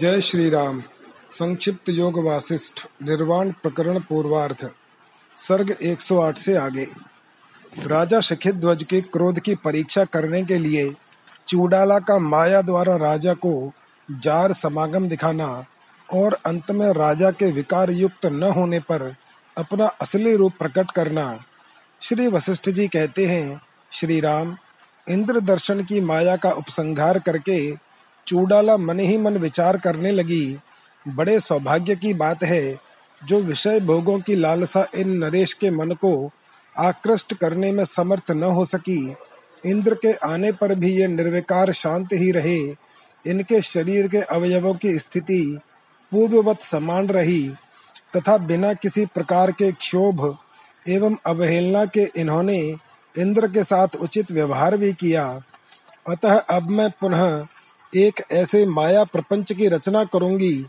जय श्री राम संक्षिप्त योग वासिष्ठ निर्वाण प्रकरण पूर्वार्थ सर्ग 108 से आगे। राजा ध्वज के क्रोध की परीक्षा करने के लिए चूडाला का माया द्वारा राजा को जार समागम दिखाना और अंत में राजा के विकार युक्त न होने पर अपना असली रूप प्रकट करना, श्री वशिष्ठ जी कहते हैं श्री राम इंद्र दर्शन की माया का उपसंहार करके चूडाला मन ही मन विचार करने लगी। बड़े सौभाग्य की बात है, जो विषय भोगों की लालसा इन नरेश के मन को आकृष्ट करने में समर्थ न हो सकी। इंद्र के आने पर भी ये निर्विकार शांत ही रहे। इनके शरीर के अवयवों की स्थिति पूर्ववत समान रही, तथा बिना किसी प्रकार के क्षोभ एवं अवहेलना के इन्होंने इंद्र के साथ उचित व्यवहार भी किया। अतः अब मैं पुनः एक ऐसे माया प्रपंच की रचना करूँगी,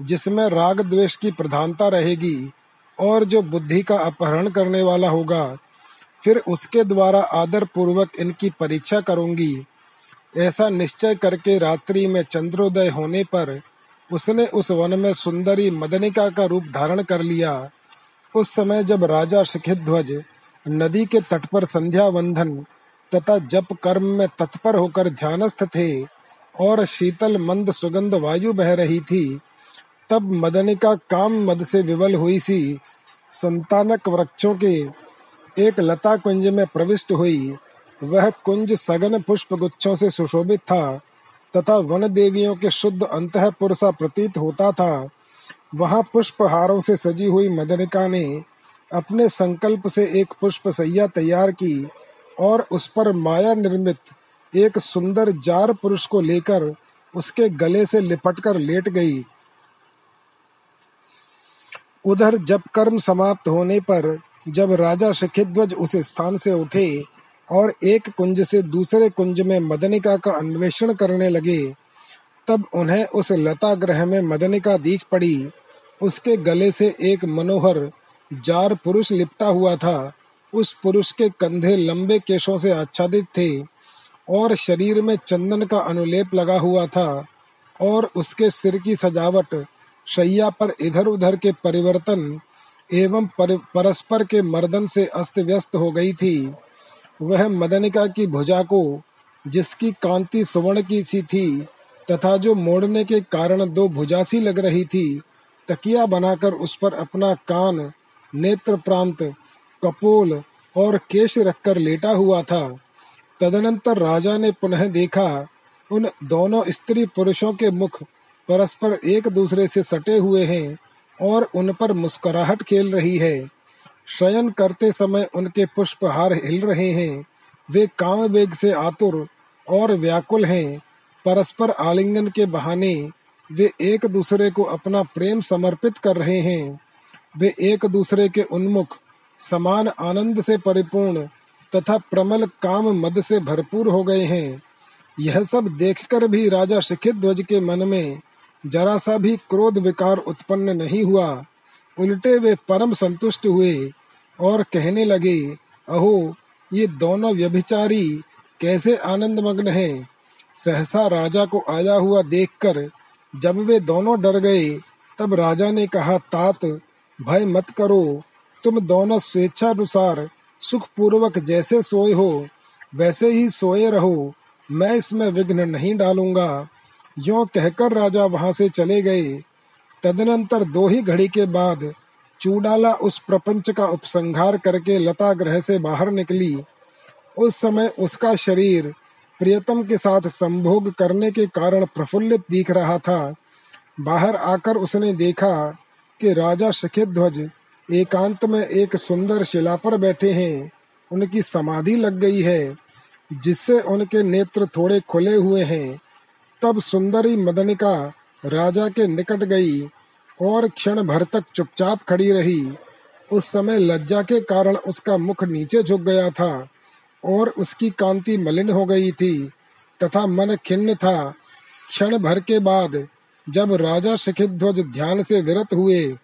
जिसमें राग द्वेष की प्रधानता रहेगी और जो बुद्धि का अपहरण करने वाला होगा, फिर उसके द्वारा आदर पूर्वक इनकी परीक्षा करूँगी। ऐसा निश्चय करके रात्रि में चंद्रोदय होने पर उसने उस वन में सुंदरी मदनिका का रूप धारण कर लिया। उस समय जब राजा शिखिध्वज नदी के तट पर संध्या वंदन तथा जप कर्म में तत्पर होकर ध्यानस्थ थे और शीतल मंद सुगंध वायु बह रही थी। तब मदनिका काम मद से विवल हुई सी। संतानक वृक्षों के एक लता कुंज में प्रविष्ट हुई। वह कुंज सघन पुष्प गुच्छों से सुशोभित था तथा वन देवियों के शुद्ध अंतपुर सा प्रतीत होता था। वहाँ पुष्प हारों से सजी हुई मदनिका ने अपने संकल्प से एक पुष्प सैया तैयार की और उस पर माया निर्मित एक सुंदर जार पुरुष को लेकर उसके गले से लिपटकर लेट गई। उधर जब कर्म समाप्त होने पर जब राजा शिखिध्वज उस स्थान से उठे और एक कुंज से दूसरे कुंज में मदनिका का अन्वेषण करने लगे, तब उन्हें उस लता ग्रह में मदनिका दीख पड़ी। उसके गले से एक मनोहर जार पुरुष लिपटा हुआ था। उस पुरुष के कंधे लंबे केशों से आच्छादित थे। और शरीर में चंदन का अनुलेप लगा हुआ था और उसके सिर की सजावट शैया पर इधर उधर के परिवर्तन एवं पर, परस्पर के मर्दन से अस्त व्यस्त हो गई थी। वह मदनिका की भुजा को जिसकी कांति सुवर्ण की सी थी तथा जो मोड़ने के कारण दो भुजा सी लग रही थी तकिया बनाकर उस पर अपना कान नेत्र प्रांत कपोल और केश रखकर लेटा हुआ था। तदनंतर राजा ने पुनः देखा, उन दोनों स्त्री पुरुषों के मुख परस्पर एक दूसरे से सटे हुए हैं और उन पर मुस्कुराहट खेल रही है। शयन करते समय उनके पुष्पहार हिल रहे हैं। वे काम वेग से आतुर और व्याकुल हैं। परस्पर आलिंगन के बहाने वे एक दूसरे को अपना प्रेम समर्पित कर रहे हैं। वे एक दूसरे के उन्मुख, समान आनंद से परिपूर्ण तथा प्रमल काम मद से भरपूर हो गए हैं। यह सब देखकर भी राजा शिखित ध्वज के मन में जरा सा भी क्रोध विकार उत्पन्न नहीं हुआ। उल्टे वे परम संतुष्ट हुए और कहने लगे, अहो, ये दोनों व्यभिचारी कैसे आनंद मग्न हैं? सहसा राजा को आया हुआ देखकर जब वे दोनों डर गए, तब राजा ने कहा, तात, भय मत करो। तुम दोनों स्वेच्छानुसार सुख पूर्वक जैसे सोए हो, वैसे ही सोए रहो। मैं इसमें विघ्न नहीं डालूँगा। यो कहकर राजा वहाँ से चले गए। तदनंतर दो ही घड़ी के बाद चूडाला उस प्रपंच का उपसंहार करके लता ग्रह से बाहर निकली। उस समय उसका शरीर प्रियतम के साथ संभोग करने के कारण प्रफुल्लित दिख रहा था। बाहर आकर उसने देखा कि राजा शखे ध्वज एकांत में एक सुंदर शिला पर बैठे हैं। उनकी समाधि लग गई है, जिससे उनके नेत्र थोड़े खुले हुए हैं। तब सुंदरी मदनिका राजा के निकट गई और क्षण भर तक चुपचाप खड़ी रही। उस समय लज्जा के कारण उसका मुख नीचे झुक गया था और उसकी कांति मलिन हो गई थी तथा मन खिन्न था। क्षण भर के बाद जब राजा शिखिध्वज ध्यान से विरत हुए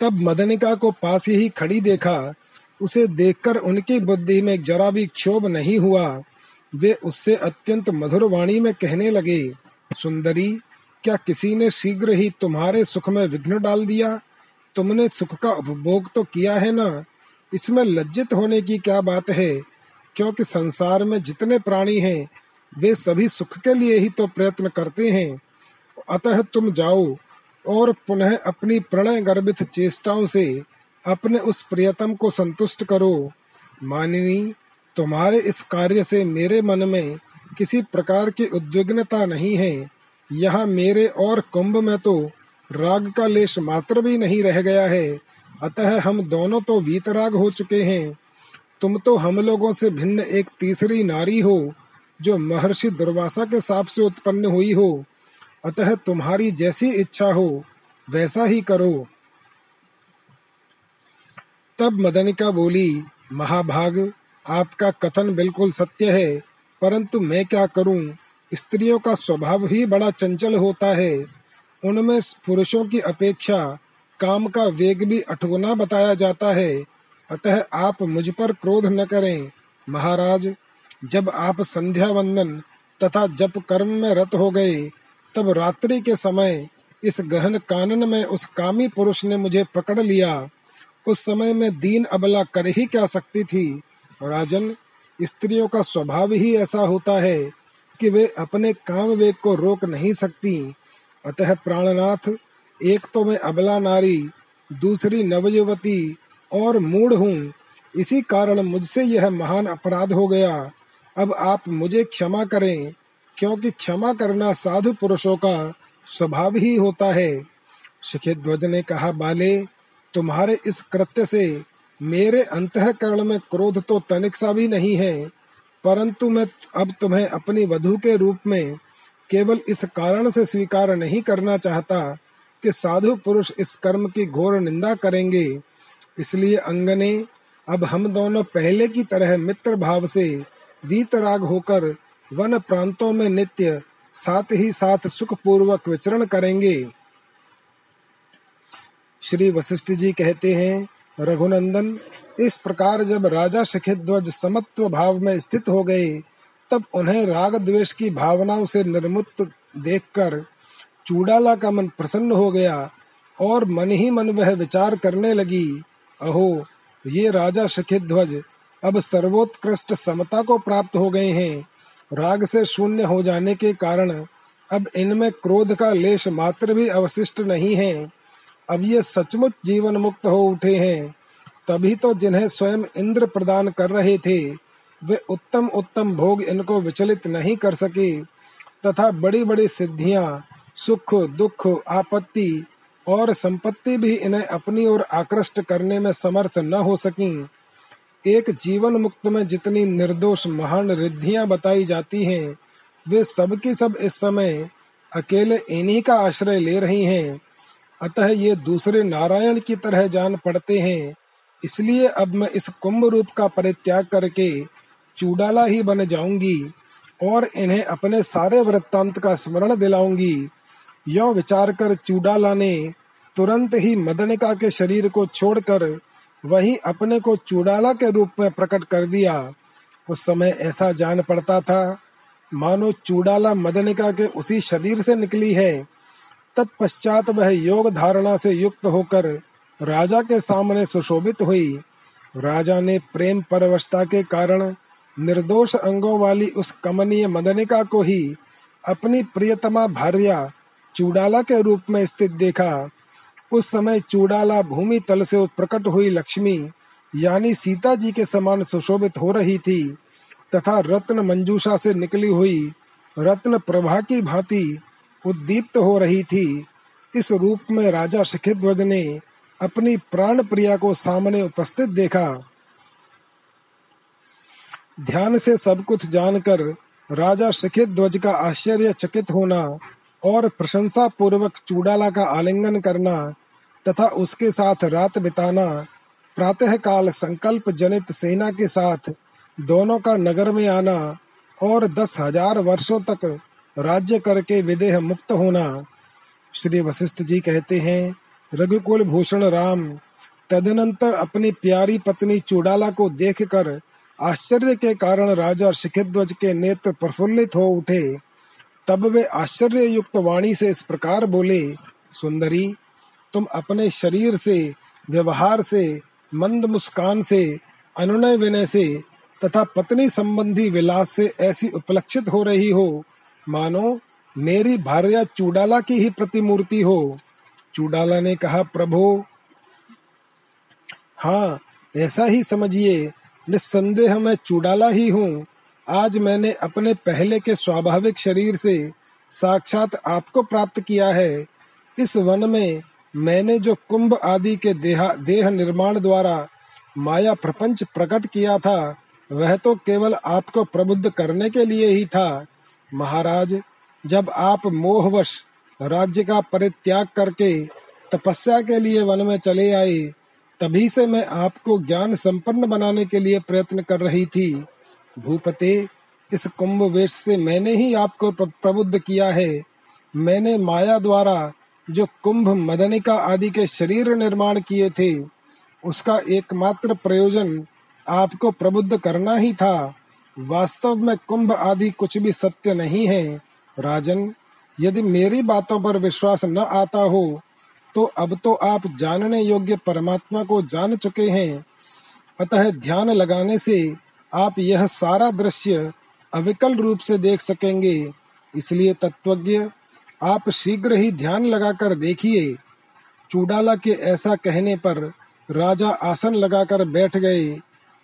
तब मदनिका को पास ही खड़ी देखा। उसे देखकर उनकी बुद्धि में जरा भी क्षोभ नहीं हुआ। वे उससे अत्यंत मधुर वाणी में कहने लगे, सुंदरी, क्या किसी ने शीघ्र ही तुम्हारे सुख में विघ्न डाल दिया? तुमने सुख का उपभोग तो किया है ना? इसमें लज्जित होने की क्या बात है? क्योंकि संसार में जितने प्राणी हैं, वे सभी सुख के लिए ही तो प्रयत्न करते हैं। अतः तुम जाओ और पुनः अपनी प्रणय गर्भित चेष्टाओं से अपने उस प्रियतम को संतुष्ट करो। मानिनी, तुम्हारे इस कार्य से मेरे मन में किसी प्रकार की उद्विग्नता नहीं है। यहाँ मेरे और कुंभ में तो राग का लेश मात्र भी नहीं रह गया है। अतः हम दोनों तो वीतराग हो चुके हैं। तुम तो हम लोगों से भिन्न एक तीसरी नारी हो, जो महर्षि दुर्वासा के साप से उत्पन्न हुई हो। अतः तुम्हारी जैसी इच्छा हो, वैसा ही करो। तब मदनिका बोली, महाभाग, आपका कथन बिल्कुल सत्य है, परंतु मैं क्या करूँ? स्त्रियों का स्वभाव ही बड़ा चंचल होता है। उनमें पुरुषों की अपेक्षा काम का वेग भी अठगुना बताया जाता है। अतः आप मुझ पर क्रोध न करें। महाराज, जब आप संध्या वंदन तथा जप कर्म में रत हो गए तब रात्रि के समय इस गहन कानन में उस कामी पुरुष ने मुझे पकड़ लिया। उस समय में दीन अबला कर ही क्या सकती थी? राजन, स्त्रियों का स्वभाव ही ऐसा होता है कि वे अपने काम वेग को रोक नहीं सकती। अतः प्राणनाथ, एक तो मैं अबला नारी, दूसरी नवयुवती और मूढ़ हूँ। इसी कारण मुझसे यह महान अपराध हो गया। अब आप मुझे क्षमा करें। क्योंकि क्षमा करना साधु पुरुषों का स्वभाव ही होता है। शिखिध्वज ने कहा, बाले, तुम्हारे इस कृत्य से मेरे अंतकरण में क्रोध तो तनिक सा भी नहीं है, परंतु मैं अब तुम्हें अपनी वधु के रूप में केवल इस कारण से स्वीकार नहीं करना चाहता कि साधु पुरुष इस कर्म की घोर निंदा करेंगे। इसलिए अंगने, अब हम दोनों पहले की तरह मित्र भाव से वीतराग होकर वन प्रांतों में नित्य साथ ही साथ सुख पूर्वक विचरण करेंगे। श्री वशिष्ठ जी कहते हैं, रघुनंदन, इस प्रकार जब राजा ध्वज समत्व भाव में स्थित हो गए, तब उन्हें राग द्वेष की भावनाओं से निर्मुक्त देखकर चूड़ाला का मन प्रसन्न हो गया और मन ही मन वह विचार करने लगी, अहो, ये राजा ध्वज अब सर्वोत्कृष्ट समता को प्राप्त हो गए हैं। राग से शून्य हो जाने के कारण अब इनमें क्रोध का लेश मात्र भी अवशिष्ट नहीं है। अब ये सचमुच जीवन मुक्त हो उठे हैं। तभी तो जिन्हें स्वयं इंद्र प्रदान कर रहे थे, वे उत्तम उत्तम भोग इनको विचलित नहीं कर सके, तथा बड़ी बड़ी सिद्धियाँ, सुख, दुख, आपत्ति और संपत्ति भी इन्हें अपनी ओर आकृष्ट करने में समर्थ न हो सकी। एक जीवन मुक्त में जितनी निर्दोष महान रिद्धियाँ बताई जाती हैं, वे सब की सब इस समय अकेले इन्हीं का आश्रय ले रही हैं। अतः ये दूसरे नारायण की तरह जान पड़ते हैं। इसलिए अब मैं इस कुंभ रूप का परित्याग करके चूडाला ही बन जाऊँगी और इन्हें अपने सारे वृत्तांत का स्मरण दिलाऊँगी। यो विचार कर चूडाला ने तुरंत ही मदनिका के शरीर को छोड़कर वही अपने को चूडाला के रूप में प्रकट कर दिया। उस समय ऐसा जान पड़ता था, मानो चूडाला मदनिका के उसी शरीर से निकली है। तत्पश्चात वह योग धारणा से युक्त होकर राजा के सामने सुशोभित हुई। राजा ने प्रेम परवशता के कारण निर्दोष अंगों वाली उस कमनीय मदनिका को ही अपनी प्रियतमा भार्या चूडाला के रूप में स्थित देखा। उस समय चूडाला भूमि तल से प्रकट हुई लक्ष्मी, यानी सीता जी के समान सुशोभित हो रही थी, तथा रत्न मंजूषा से निकली हुई रत्न प्रभा की भांति उद्दीप्त हो रही थी। इस रूप में राजा शिखिध्वज ने अपनी प्राण प्रिया को सामने उपस्थित देखा। ध्यान से सब कुछ जानकर राजा शिखित ध्वज का आश्चर्य चकित होना और प्रशंसा पूर्वक चूड़ाला का आलिंगन करना तथा उसके साथ रात बिताना प्रातः काल संकल्प जनित सेना के साथ दोनों का नगर में आना और दस हज़ार वर्षों तक राज्य करके विदेह मुक्त होना। श्री वशिष्ठ जी कहते हैं, रघुकुल भूषण राम, तदनंतर अपनी प्यारी पत्नी चूड़ाला को देखकर आश्चर्य के कारण राजा शिखिध्वज के नेत्र प्रफुल्लित हो उठे। तब वे आश्चर्य युक्त वाणी से इस प्रकार बोले, सुंदरी, तुम अपने शरीर से, व्यवहार से, मंद मुस्कान से, अनुनय विनय से तथा पत्नी संबंधी विलास से ऐसी उपलक्षित हो रही हो, मानो मेरी भार्या चूडाला की ही प्रतिमूर्ति हो। चूडाला ने कहा, प्रभु हाँ ऐसा ही समझिए, निस्संदेह मैं चूडाला ही हूँ। आज मैंने अपने पहले के स्वाभाविक शरीर से साक्षात आपको प्राप्त किया है। इस वन में मैंने जो कुंभ आदि के देहा, देह निर्माण द्वारा माया प्रपंच प्रकट किया था, वह तो केवल आपको प्रबुद्ध करने के लिए ही था। महाराज, जब आप मोहवश राज्य का परित्याग करके तपस्या के लिए वन में चले आए, तभी से मैं आपको ज्ञान संपन्न बनाने के लिए प्रयत्न कर रही थी। भूपते, इस कुंभ वेश से मैंने ही आपको प्रबुद्ध किया है। मैंने माया द्वारा जो कुंभ मदनिका आदि के शरीर निर्माण किए थे, उसका एकमात्र प्रयोजन आपको प्रबुद्ध करना ही था। वास्तव में कुंभ आदि कुछ भी सत्य नहीं है। राजन, यदि मेरी बातों पर विश्वास न आता हो तो अब तो आप जानने योग्य परमात्मा को जान चुके हैं। अतः ध्यान लगाने से आप यह सारा दृश्य अविकल रूप से देख सकेंगे। इसलिए तत्वज्ञ, आप शीघ्र ही ध्यान लगाकर देखिए। चूडाला के ऐसा कहने पर राजा आसन लगाकर बैठ गए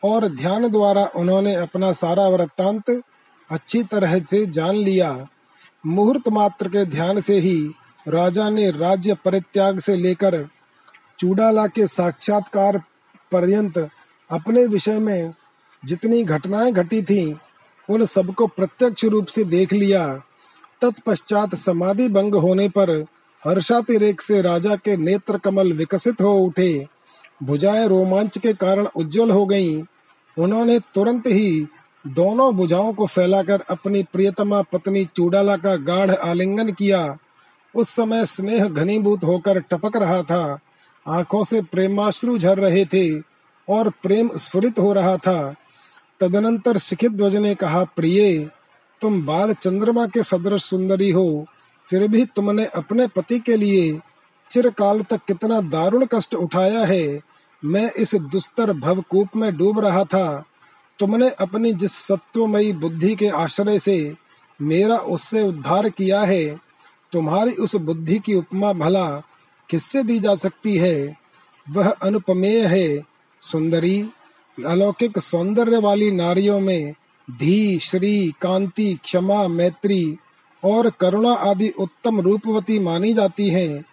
और ध्यान द्वारा उन्होंने अपना सारा वृत्तांत अच्छी तरह से जान लिया। मुहूर्त मात्र के ध्यान से ही राजा ने राज्य परित्याग से लेकर चूडाला के साक्षात्कार पर्यंत अपने विषय में जितनी घटनाएँ घटी थीं, उन सबको प्रत्यक्ष रूप से देख लिया। तत्पश्चात समाधि भंग होने पर हर्षातिरेक से राजा के नेत्र कमल विकसित हो उठे। भुजाएँ रोमांच के कारण उज्जवल हो गईं। उन्होंने तुरंत ही दोनों भुजाओं को फैलाकर अपनी प्रियतमा पत्नी चूडाला का गाढ़ आलिंगन किया। उस समय स्नेह घनीभूत होकर टपक रहा था। आँखों से प्रेमाश्रु झर रहे थे और प्रेम स्फुरित हो रहा था। तदनंतर शिखित ध्वज ने कहा, प्रिय, तुम बाल चंद्रमा के सदृश सुंदरी हो, फिर भी तुमने अपने पति के लिए चिरकाल तक कितना दारुण कष्ट उठाया है। मैं इस दुस्तर भवकूप में डूब रहा था। तुमने अपनी जिस सत्वमयी बुद्धि के आश्रय से मेरा उससे उद्धार किया है, तुम्हारी उस बुद्धि की उपमा भला किससे दी जा सकती है? वह अनुपमेय है, सुंदरी। अलौकिक सौंदर्य वाली नारियों में धी, श्री, कांति, क्षमा, मैत्री और करुणा आदि उत्तम रूपवती मानी जाती हैं।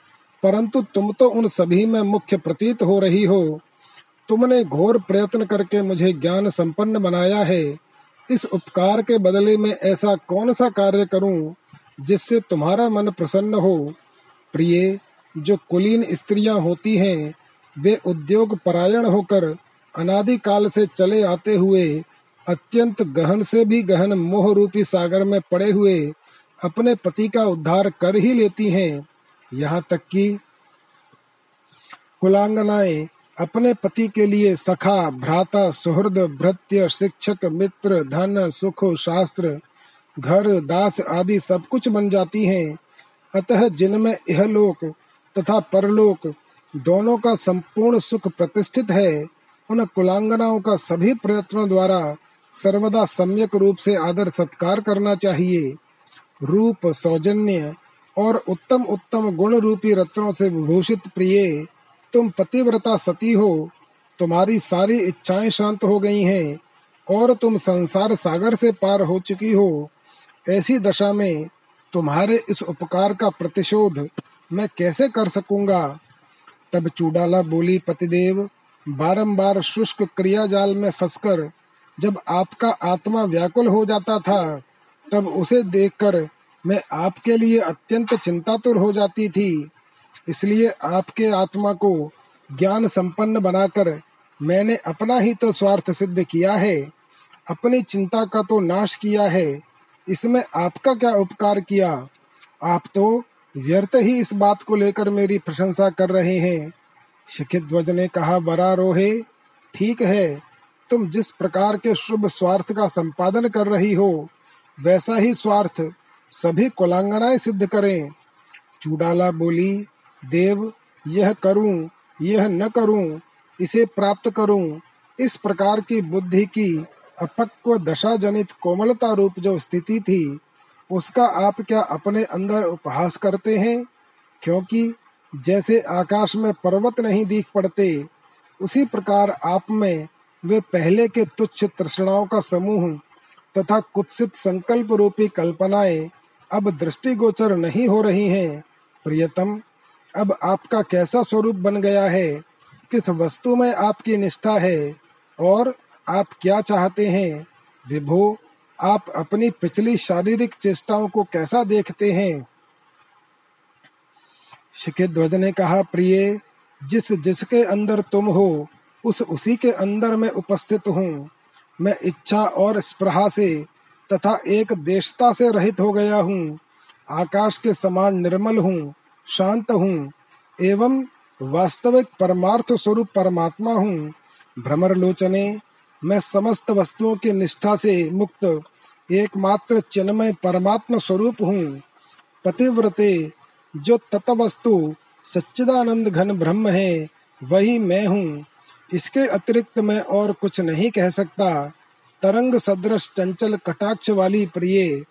परंतु तुम तो उन सभी में मुख्य प्रतीत हो रही हो। तुमने घोर प्रयत्न करके मुझे ज्ञान संपन्न बनाया है। इस उपकार के बदले में ऐसा कौन सा कार्य करूँ जिससे तुम्हारा मन प्रसन्न हो? प्रिय, जो कुलीन स्त्रियाँ होती हैं, वे उद्योग परायण होकर अनादिकाल से चले आते हुए, अत्यंत गहन से भी गहन मोह रूपी सागर में पड़े हुए, अपने पति का उद्धार कर ही लेती हैं। यहाँ तक कि कुलांगनाएँ अपने पति के लिए सखा, भ्राता, सुहृद, भृत्य, शिक्षक, मित्र, धन, सुख, शास्त्र, घर, दास आदि सब कुछ बन जाती हैं। अतः जिनमें यह लोक तथा परलोक, दोनों का संपूर्ण सुख प्रतिष्ठित है। उन कुलांगनाओं का सभी प्रयत्नों द्वारा सर्वदा सम्यक रूप से आदर सत्कार करना चाहिए। रूप, सौजन्य और उत्तम उत्तम गुण रूपी रत्नों से विभूषित प्रिय, तुम पतिव्रता सती हो, तुम्हारी सारी इच्छाएँ शांत हो गई हैं और तुम संसार सागर से पार हो चुकी हो। ऐसी दशा में तुम्हारे इस उपकार का प्रतिशोध मैं कैसे कर सकूँगा? तब चूडाला बोली, पतिदेव बारंबार शुष्क क्रिया जाल में फंसकर जब आपका आत्मा व्याकुल हो जाता था, तब उसे देखकर मैं आपके लिए अत्यंत चिंतातुर हो जाती थी। इसलिए आपके आत्मा को ज्ञान संपन्न बनाकर मैंने अपना ही तो स्वार्थ सिद्ध किया है, अपनी चिंता का तो नाश किया है। इसमें आपका क्या उपकार किया? आप तो व्यर्थ ही इस बात को लेकर मेरी प्रशंसा कर रहे हैं। शिखित ध्वज ने कहा बरा रोहे ठीक है, तुम जिस प्रकार के शुभ स्वार्थ का संपादन कर रही हो, वैसा ही स्वार्थ सभी कुलांगनाएँ सिद्ध करें। चूडाला बोली, देव, यह करूँ, यह न करूँ, इसे प्राप्त करूँ। इस प्रकार की बुद्धि की अपक्व दशा जनित कोमलता रूप जो स्थिति थी, उसका आप क्या अपने अंदर उपहास करते हैं? क्योंकि जैसे आकाश में पर्वत नहीं दिख पड़ते, उसी प्रकार आप में वे पहले के तुच्छ तृष्णाओं का समूह तथा कुत्सित संकल्प रूपी कल्पनाएँ अब दृष्टिगोचर नहीं हो रही हैं। प्रियतम, अब आपका कैसा स्वरूप बन गया है? किस वस्तु में आपकी निष्ठा है? और आप क्या चाहते हैं? विभो, आप अपनी पिछली शारीरिक चेष्टाओं को कैसा देखते हैं? शिखित ध्वज ने कहा, प्रिय, जिस जिसके अंदर तुम हो, उस उसी के अंदर मैं उपस्थित हूँ। मैं इच्छा और स्प्रहा से तथा एक देशता से रहित हो गया हूँ। आकाश के समान निर्मल हूँ, शांत हूँ, एवं वास्तविक परमार्थ स्वरूप परमात्मा हूँ। भ्रमर लोचने, मैं समस्त वस्तुओं की निष्ठा से मुक्त, एकमात्र चिन्मय परमात्मा स्वरूप हूँ। पतिव्रते जो तत्वस्तु सच्चिदानंद घन ब्रह्म है, वही मैं हूँ। इसके अतिरिक्त मैं और कुछ नहीं कह सकता। तरंग सदृश चंचल कटाक्ष वाली प्रिय,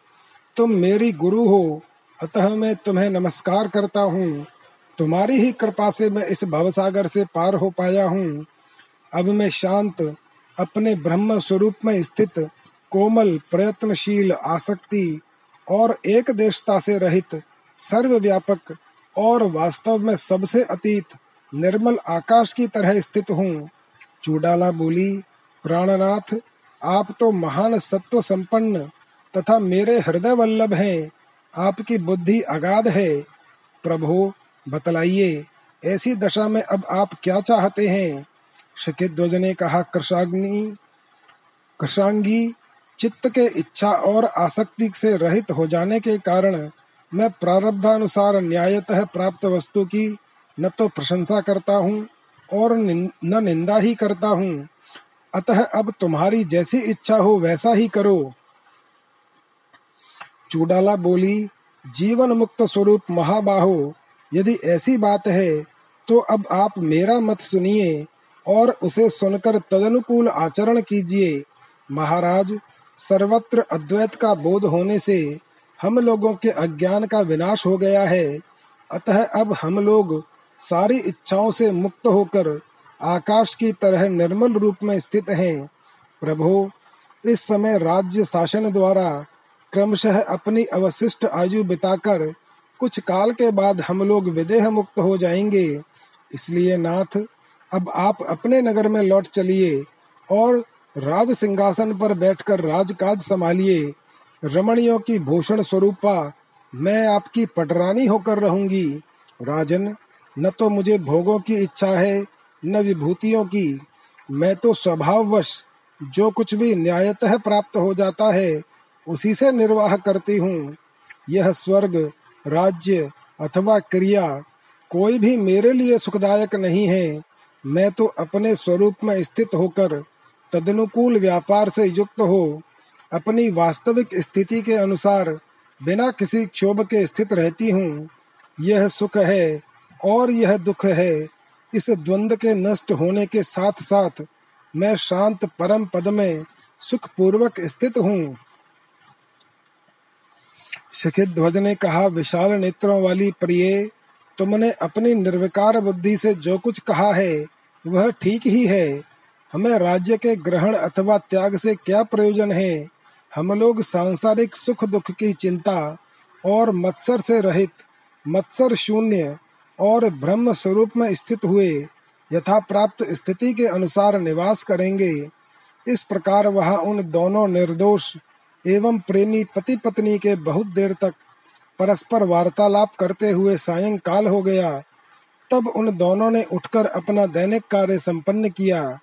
तुम मेरी गुरु हो। अतः मैं तुम्हें नमस्कार करता हूँ। तुम्हारी ही कृपा से मैं इस भवसागर से पार हो पाया हूँ। अब मैं शांत, अपने ब्रह्म स्वरूप में स्थित, कोमल, प्रयत्नशील, आसक्ति और एक देशता से रहित सर्वव्यापक और वास्तव में सबसे अतीत निर्मल आकाश की तरह स्थित हूँ। चूडाला बोली, प्राणनाथ, आप तो महान सत्व संपन्न तथा मेरे हृदय वल्लभ हैं। आपकी बुद्धि अगाध है। प्रभु, बतलाइए, ऐसी दशा में अब आप क्या चाहते हैं? ध्वज ने कहा, कृषाग्नि, कृषांगी, चित्त के इच्छा और आसक्ति से रहित हो जाने के कारण मैं प्रारब्धानुसार न्यायतः प्राप्त वस्तु की न तो प्रशंसा करता हूँ और न निंदा ही करता हूँ। अतः अब तुम्हारी जैसी इच्छा हो वैसा ही करो। चूडाला बोली जीवन मुक्त स्वरूप महाबाहो, यदि ऐसी बात है तो अब आप मेरा मत सुनिए और उसे सुनकर तदनुकूल आचरण कीजिए। महाराज, सर्वत्र अद्वैत का बोध होने से हम लोगों के अज्ञान का विनाश हो गया है। अतः अब हम लोग सारी इच्छाओं से मुक्त होकर आकाश की तरह निर्मल रूप में स्थित हैं। प्रभु, इस समय राज्य शासन द्वारा क्रमशः अपनी अवशिष्ट आयु बिताकर कुछ काल के बाद हम लोग विदेह मुक्त हो जाएँगे। इसलिए नाथ, अब आप अपने नगर में लौट चलिए और राज सिंहासन पर बैठकर राजकाज संभालिए। रमणियों की भूषण स्वरूपा मैं आपकी पटरानी होकर रहूँगी। राजन, न तो मुझे भोगों की इच्छा है, न विभूतियों की। मैं तो स्वभाववश जो कुछ भी न्यायतः प्राप्त हो जाता है, उसी से निर्वाह करती हूँ। यह स्वर्ग, राज्य अथवा क्रिया कोई भी मेरे लिए सुखदायक नहीं है। मैं तो अपने स्वरूप में स्थित होकर तदनुकूल व्यापार से युक्त हो। अपनी वास्तविक स्थिति के अनुसार बिना किसी क्षोभ के स्थित रहती हूँ। यह सुख है और यह दुख है। इस द्वंद के नष्ट होने के साथ साथ मैं शांत परम पद में सुख पूर्वक स्थित हूँ। शिखित ध्वज ने कहा, विशाल नेत्रों वाली प्रिय, तुमने अपनी निर्विकार बुद्धि से जो कुछ कहा है, वह ठीक ही है। हमें राज्य के ग्रहण अथवा त्याग से क्या प्रयोजन है? हम लोग सांसारिक सुख दुख की चिंता और मत्सर से रहित मत्सर शून्य और ब्रह्म स्वरूप में स्थित हुए यथा प्राप्त स्थिति के अनुसार निवास करेंगे। इस प्रकार वहाँ उन दोनों निर्दोष एवं प्रेमी पति पत्नी के बहुत देर तक परस्पर वार्तालाप करते हुए सायंकाल हो गया। तब उन दोनों ने उठकर अपना दैनिक कार्य संपन्न किया।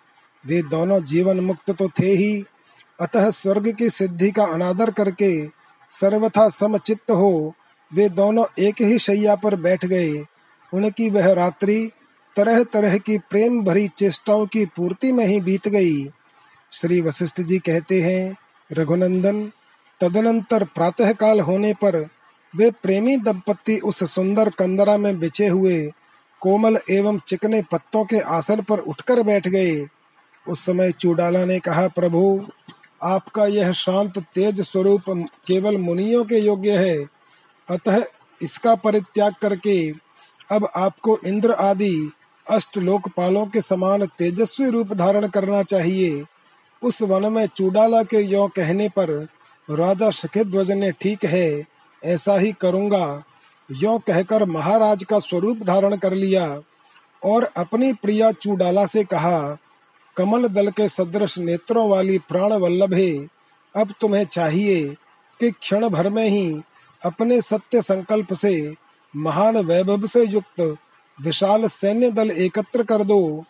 वे दोनों जीवन मुक्त तो थे ही अतः स्वर्ग की सिद्धि का अनादर करके सर्वथा समचित्त हो, वे दोनों एक ही शैया पर बैठ गए। उनकी वह रात्रि तरह तरह की प्रेम भरी चेष्टाओं की पूर्ति में ही बीत गई। श्री वशिष्ठ जी कहते हैं, रघुनंदन, तदनंतर प्रातः काल होने पर वे प्रेमी दंपत्ति उस सुंदर कंदरा में बिछे हुए कोमल एवं चिकने पत्तों के आसन पर उठकर बैठ गए। उस समय चूडाला ने कहा, प्रभु आपका यह शांत तेज स्वरूप केवल मुनियों के योग्य है। अतः इसका परित्याग करके अब आपको इंद्र आदि अष्ट लोकपालों के समान तेजस्वी रूप धारण करना चाहिए। उस वन में चूडाला के यो कहने पर राजा ध्वज ने ठीक है, ऐसा ही करूँगा। यो कहकर महाराज का स्वरूप धारण कर लिया और अपनी प्रिया चूडाला से कहा कमल दल के सदृश नेत्रों वाली प्राण वल्लभे, अब तुम्हें चाहिए कि क्षण भर में ही अपने सत्य संकल्प से महान वैभव से युक्त विशाल सैन्य दल एकत्र कर दो।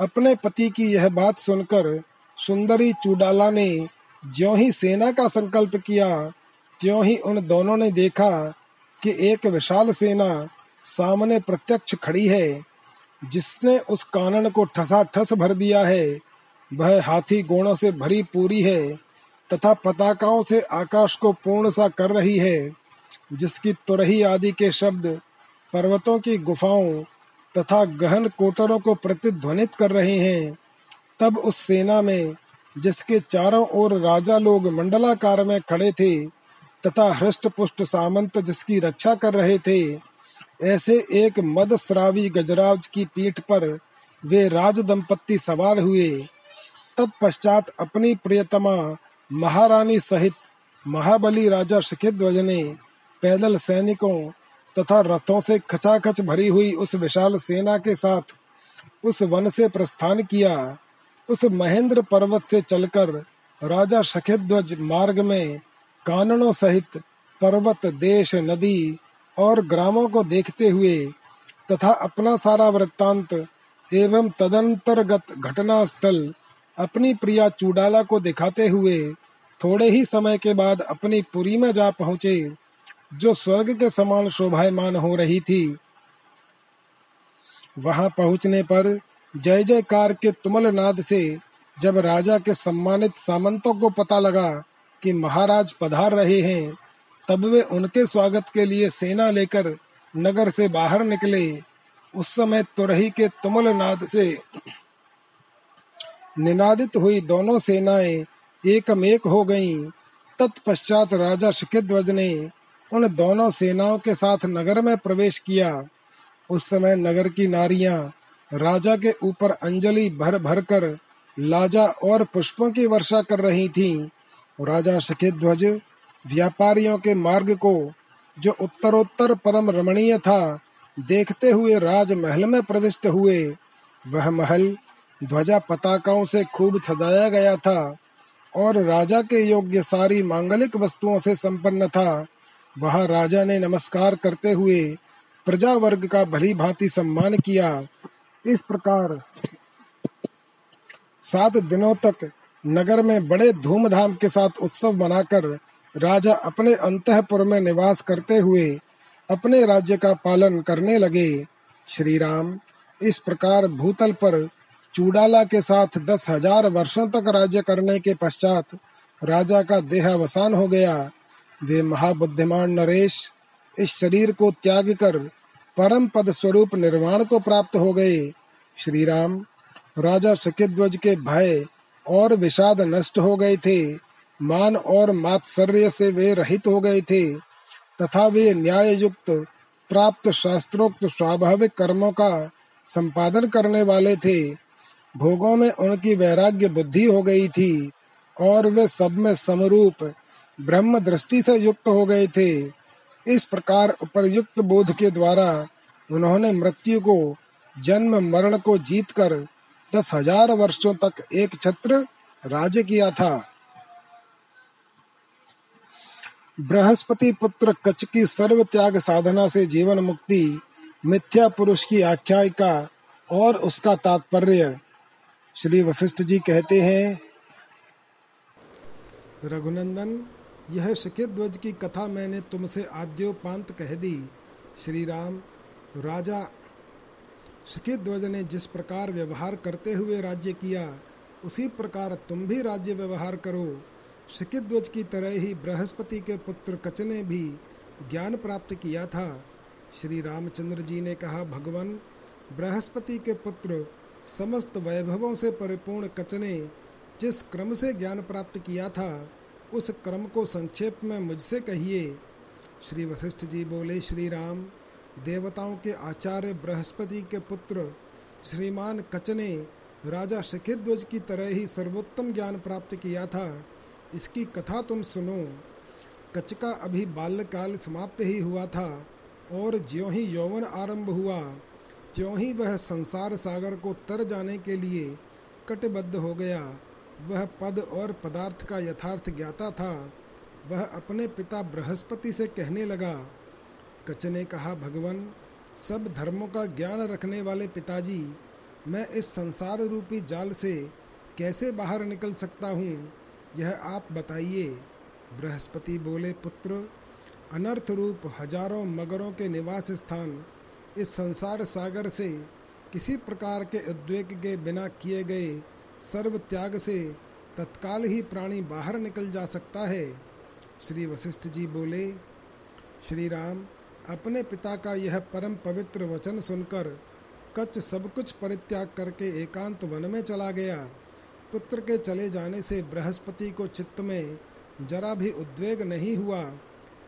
अपने पति की यह बात सुनकर सुंदरी चूडाला ने ज्यों ही सेना का संकल्प किया, त्यों ही उन दोनों ने देखा कि एक विशाल सेना सामने प्रत्यक्ष खड़ी है। जिसने उस कानन को ठसा ठस भर दिया है, वह हाथी गोणों से भरी पूरी है, तथा पताकाओं से आकाश को पूर्ण सा कर रही है, जिसकी तुरही आदि के शब्द पर्वतों की गुफाओं तथा गहन कोटरों को प्रतिध्वनित कर रहे हैं। तब उस सेना में, जिसके चारों ओर राजा लोग मंडलाकार में खड़े थे, तथा हृष्ट पुष्ट सामंत जिसकी रक्षा कर रहे थे ऐसे एक मद श्रावी गजराज की पीठ पर वे राज दंपत्ति सवार हुए। तत्पश्चात अपनी प्रियतमा महारानी सहित महाबली राजा शिखिध्वज ने पैदल सैनिकों तथा रथों से खचाखच भरी हुई उस विशाल सेना के साथ उस वन से प्रस्थान किया। उस महेंद्र पर्वत से चलकर राजा शखेध्वज मार्ग में काननों सहित पर्वत, देश, नदी और ग्रामों को देखते हुए तथा अपना सारा वृत्तांत एवं तदंतर्गत घटना स्थल अपनी प्रिया चूडाला को दिखाते हुए थोड़े ही समय के बाद अपनी पुरी में जा पहुँचे, जो स्वर्ग के समान शोभायमान हो रही थी। वहाँ पहुँचने पर जय जयकार के तुमल नाद से जब राजा के सम्मानित सामंतों को पता लगा कि महाराज पधार रहे हैं तब वे उनके स्वागत के लिए सेना लेकर नगर से बाहर निकले उस समय तुरही के तुमल नाद से निनादित हुई दोनों सेनाएँ एकमेक हो गईं। तत्पश्चात राजा शिखिध्वज ने उन दोनों सेनाओं के साथ नगर में प्रवेश किया उस समय नगर की नारियाँ राजा के ऊपर अंजलि भर भर कर लाजा और पुष्पों की वर्षा कर रही थीं। राजा ध्वज व्यापारियों के मार्ग को, जो उत्तरोत्तर परम रमणीय था, देखते हुए राजमहल में प्रविष्ट हुए। वह महल ध्वजा पताकाओं से खूब सजाया गया था और राजा के योग्य सारी मांगलिक वस्तुओं से संपन्न था। वहाँ राजा ने नमस्कार करते हुए प्रजा वर्ग का भली भांति सम्मान किया। इस प्रकार सात दिनों तक नगर में बड़े धूमधाम के साथ उत्सव मनाकर राजा अपने अंतपुर में निवास करते हुए अपने राज्य का पालन करने लगे। श्री राम इस प्रकार भूतल पर चूडाला के साथ दस हज़ार वर्षों तक राज्य करने के पश्चात राजा का देहावसान हो गया। वे महाबुद्धिमान नरेश इस शरीर को त्याग कर परम पद स्वरूप निर्वाण को प्राप्त हो गए। श्री राम राजा शकिध्वज के भय और विषाद नष्ट हो गए थे। मान और मात्सर्य से वे रहित हो गए थे। तथा वे न्याय युक्त प्राप्त शास्त्रोक्त, स्वाभाविक कर्मों का संपादन करने वाले थे। भोगों में उनकी वैराग्य बुद्धि हो गई थी और वे सब में समरूप, ब्रह्म दृष्टि से युक्त हो गए थे। इस प्रकार उपरयुक्त बोध के द्वारा उन्होंने मृत्यु को, जन्म मरण को जीतकर दस हज़ार वर्षों तक एक छत्र राज्य किया था। बृहस्पति पुत्र कच्छ की सर्व त्याग साधना से जीवन मुक्ति, मिथ्या पुरुष की आख्यायिका और उसका तात्पर्य। श्री वशिष्ठ जी कहते हैं, रघुनंदन, यह शकिध्वज की कथा मैंने तुमसे आद्योपांत कह दी। श्री राम राजा शकिध्वज ने जिस प्रकार व्यवहार करते हुए राज्य किया, उसी प्रकार तुम भी राज्य व्यवहार करो। शिखिध्वज की तरह ही बृहस्पति के पुत्र कच ने भी ज्ञान प्राप्त किया था। श्री रामचंद्र जी ने कहा, भगवान, बृहस्पति के पुत्र समस्त वैभवों से परिपूर्ण कच ने जिस क्रम से ज्ञान प्राप्त किया था, उस क्रम को संक्षेप में मुझसे कहिए। श्री वशिष्ठ जी बोले, श्री राम, देवताओं के आचार्य बृहस्पति के पुत्र श्रीमान कच ने राजा शखिध्वज की तरह ही सर्वोत्तम ज्ञान प्राप्त किया था। इसकी कथा तुम सुनो। कच का अभी बाल्यकाल समाप्त ही हुआ था और ज्यों ही यौवन आरंभ हुआ, त्यों ही वह संसार सागर को तर जाने के लिए कटबद्ध हो गया। वह पद और पदार्थ का यथार्थ ज्ञाता था। वह अपने पिता बृहस्पति से कहने लगा कच ने कहा, भगवान, सब धर्मों का ज्ञान रखने वाले पिताजी, मैं इस संसार रूपी जाल से कैसे बाहर निकल सकता हूँ? यह आप बताइए, बृहस्पति बोले, पुत्र, अनर्थ रूप हज़ारों मगरों के निवास स्थान इस संसार सागर से किसी प्रकार के उद्वेग के बिना किए गए सर्व त्याग से तत्काल ही प्राणी बाहर निकल जा सकता है। श्री वशिष्ठ जी बोले, श्री राम, अपने पिता का यह परम पवित्र वचन सुनकर कच्छ सब कुछ परित्याग करके एकांत वन में चला गया। पुत्र के चले जाने से बृहस्पति को चित्त में जरा भी उद्वेग नहीं हुआ,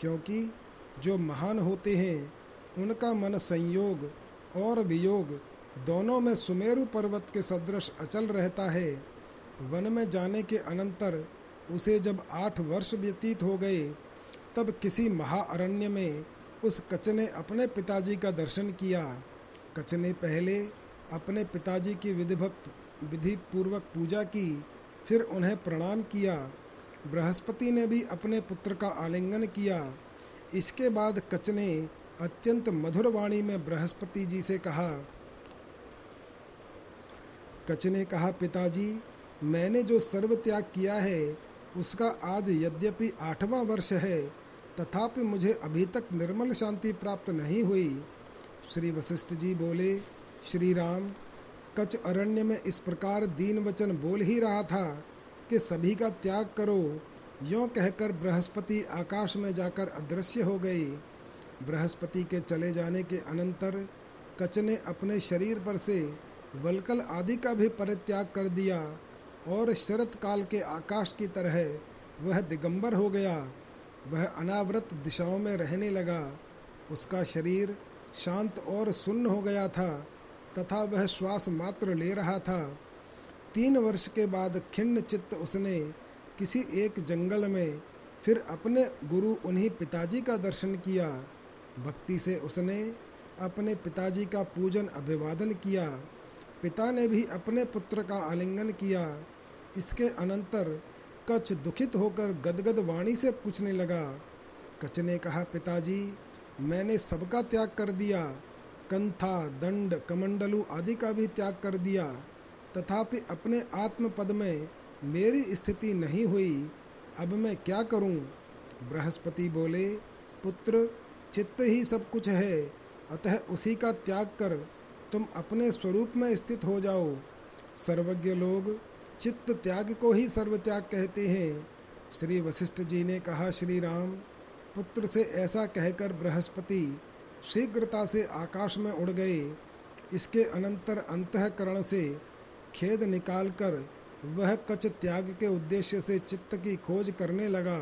क्योंकि जो महान होते हैं, उनका मन संयोग और वियोग दोनों में सुमेरु पर्वत के सदृश अचल रहता है। वन में जाने के अनंतर उसे जब आठ वर्ष व्यतीत हो गए, तब किसी महाअरण्य में उस कच ने अपने पिताजी का दर्शन किया। कच ने पहले अपने पिताजी की विधिभक्त विधि पूर्वक पूजा की, फिर उन्हें प्रणाम किया। बृहस्पति ने भी अपने पुत्र का आलिंगन किया। इसके बाद कच ने अत्यंत मधुर वाणी में बृहस्पति जी से कहा कच ने कहा, पिताजी, मैंने जो सर्व त्याग किया है, उसका आज यद्यपि आठवां वर्ष है, तथापि मुझे अभी तक निर्मल शांति प्राप्त नहीं हुई। श्री वशिष्ठ जी बोले, श्री राम कच अरण्य में इस प्रकार दीन वचन बोल ही रहा था कि सभी का त्याग करो। यों कहकर बृहस्पति आकाश में जाकर अदृश्य हो गई। बृहस्पति के चले जाने के अनंतर कच ने अपने शरीर पर से वलकल आदि का भी परित्याग कर दिया और शरत काल के आकाश की तरह वह दिगंबर हो गया। वह अनावृत दिशाओं में रहने लगा। उसका शरीर शांत और सुन्न हो गया था। तथा वह श्वास मात्र ले रहा था। तीन वर्ष के बाद खिन्न चित्त उसने किसी एक जंगल में फिर अपने गुरु उन्हीं पिताजी का दर्शन किया। भक्ति से उसने अपने पिताजी का पूजन अभिवादन किया। पिता ने भी अपने पुत्र का आलिंगन किया। इसके अनंतर कच्छ दुखित होकर गदगद वाणी से पूछने लगा कच ने कहा, पिताजी, मैंने सबका त्याग कर दिया। कंथा, दंड, कमंडलू आदि का भी त्याग कर दिया। तथापि अपने आत्म पद में मेरी स्थिति नहीं हुई, अब मैं क्या करूँ? बृहस्पति बोले, पुत्र, चित्त ही सब कुछ है, अतः उसी का त्याग कर तुम अपने स्वरूप में स्थित हो जाओ। सर्वज्ञ लोग चित्त त्याग को ही सर्व त्याग कहते हैं। श्री वशिष्ठ जी ने कहा, श्री राम, पुत्र से ऐसा कहकर बृहस्पति शीघ्रता से आकाश में उड़ गए। इसके अनंतर अंतकरण से खेद निकालकर वह कच त्याग के उद्देश्य से चित्त की खोज करने लगा।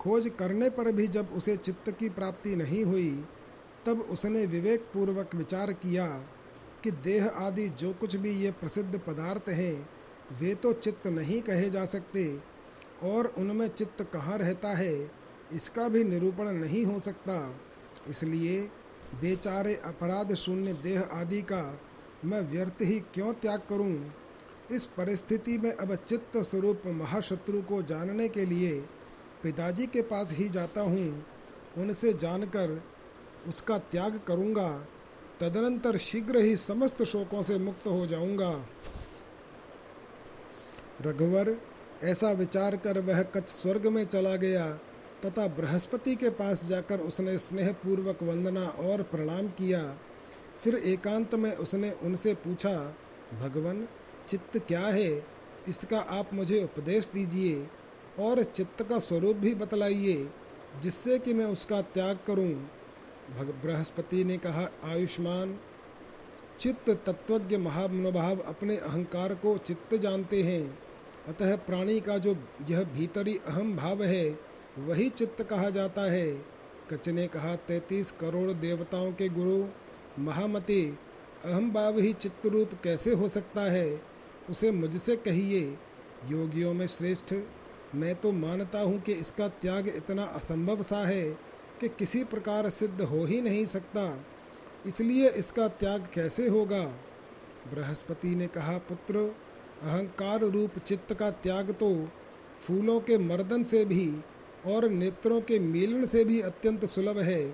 खोज करने पर भी जब उसे चित्त की प्राप्ति नहीं हुई, तब उसने विवेक पूर्वक विचार किया कि देह आदि जो कुछ भी ये प्रसिद्ध पदार्थ हैं, वे तो चित्त नहीं कहे जा सकते, और उनमें चित्त कहाँ रहता है, इसका भी निरूपण नहीं हो सकता। इसलिए बेचारे अपराध, शून्य देह आदि का मैं व्यर्थ ही क्यों त्याग करूँ? इस परिस्थिति में अब चित्त स्वरूप महाशत्रु को जानने के लिए पिताजी के पास ही जाता हूँ। उनसे जानकर उसका त्याग करूँगा। तदनंतर शीघ्र ही समस्त शोकों से मुक्त हो जाऊँगा। रघुवर, ऐसा विचार कर वह कच्छ स्वर्ग में चला गया। तथा बृहस्पति के पास जाकर उसने स्नेहपूर्वक वंदना और प्रणाम किया। फिर एकांत में उसने उनसे पूछा, भगवान, चित्त क्या है? इसका आप मुझे उपदेश दीजिए और चित्त का स्वरूप भी बतलाइए, जिससे कि मैं उसका त्याग करूँ। बृहस्पति ने कहा, आयुष्मान, चित्त तत्वज्ञ महामनोभाव अपने अहंकार को चित्त जानते हैं। अतः प्राणी का जो यह भीतरी अहम भाव है वही चित्त कहा जाता है। कच ने कहा, तैतीस करोड़ देवताओं के गुरु, महामती अहम भाव ही चित्त रूप कैसे हो सकता है? उसे मुझसे कहिए, योगियों में श्रेष्ठ। मैं तो मानता हूँ कि इसका त्याग इतना असंभव सा है कि किसी प्रकार सिद्ध हो ही नहीं सकता। इसलिए इसका त्याग कैसे होगा? बृहस्पति ने कहा, पुत्र, अहंकार रूप चित्त का त्याग तो फूलों के मर्दन से भी और नेत्रों के मिलन से भी अत्यंत सुलभ है।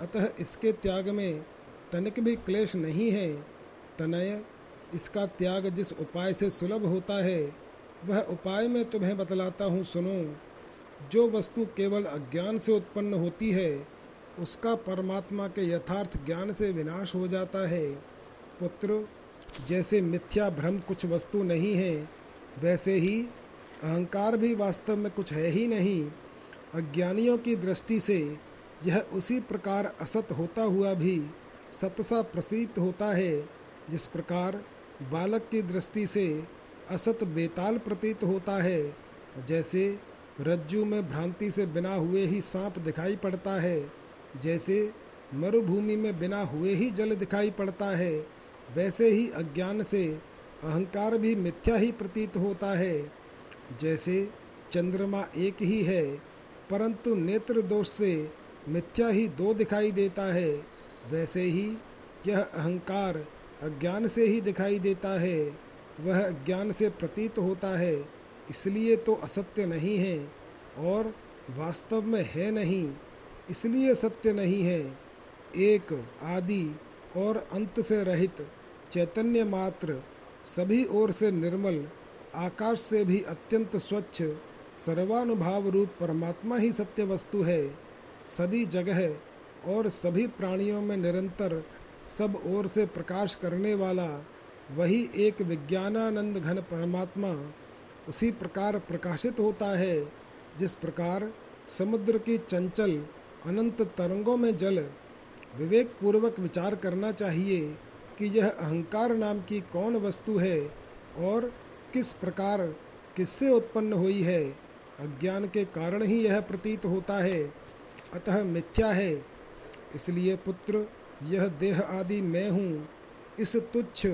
अतः इसके त्याग में तनिक भी क्लेश नहीं है। तनय, इसका त्याग जिस उपाय से सुलभ होता है, वह उपाय मैं तुम्हें बतलाता हूँ, सुनो। जो वस्तु केवल अज्ञान से उत्पन्न होती है, उसका परमात्मा के यथार्थ ज्ञान से विनाश हो जाता है। पुत्र, जैसे मिथ्या भ्रम कुछ वस्तु नहीं है, वैसे ही अहंकार भी वास्तव में कुछ है ही नहीं। अज्ञानियों की दृष्टि से यह उसी प्रकार असत होता हुआ भी सतसा प्रसीत होता है, जिस प्रकार बालक की दृष्टि से असत बेताल प्रतीत होता है। जैसे रज्जु में भ्रांति से बिना हुए ही सांप दिखाई पड़ता है, जैसे मरुभूमि में बिना हुए ही जल दिखाई पड़ता है, वैसे ही अज्ञान से अहंकार भी मिथ्या ही प्रतीत होता है। जैसे चंद्रमा एक ही है परंतु नेत्र दोष से मिथ्या ही दो दिखाई देता है। वैसे ही यह अहंकार अज्ञान से ही दिखाई देता है। वह ज्ञान से प्रतीत होता है, इसलिए तो असत्य नहीं है और वास्तव में है नहीं, इसलिए सत्य नहीं है। एक, आदि और अंत से रहित चैतन्य मात्र सभी ओर से निर्मल, आकाश से भी अत्यंत स्वच्छ सर्वानुभाव रूप परमात्मा ही सत्य वस्तु है। सभी जगह और सभी प्राणियों में निरंतर सब ओर से प्रकाश करने वाला वही एक विज्ञानानंद घन परमात्मा उसी प्रकार प्रकाशित होता है, जिस प्रकार समुद्र की चंचल अनंत तरंगों में जल विवेक पूर्वक विचार करना चाहिए कि यह अहंकार नाम की कौन वस्तु है और किस प्रकार किससे उत्पन्न हुई है। अज्ञान के कारण ही यह प्रतीत होता है। अतः मिथ्या है। इसलिए पुत्र, यह देह आदि मैं हूँ। इस तुच्छ,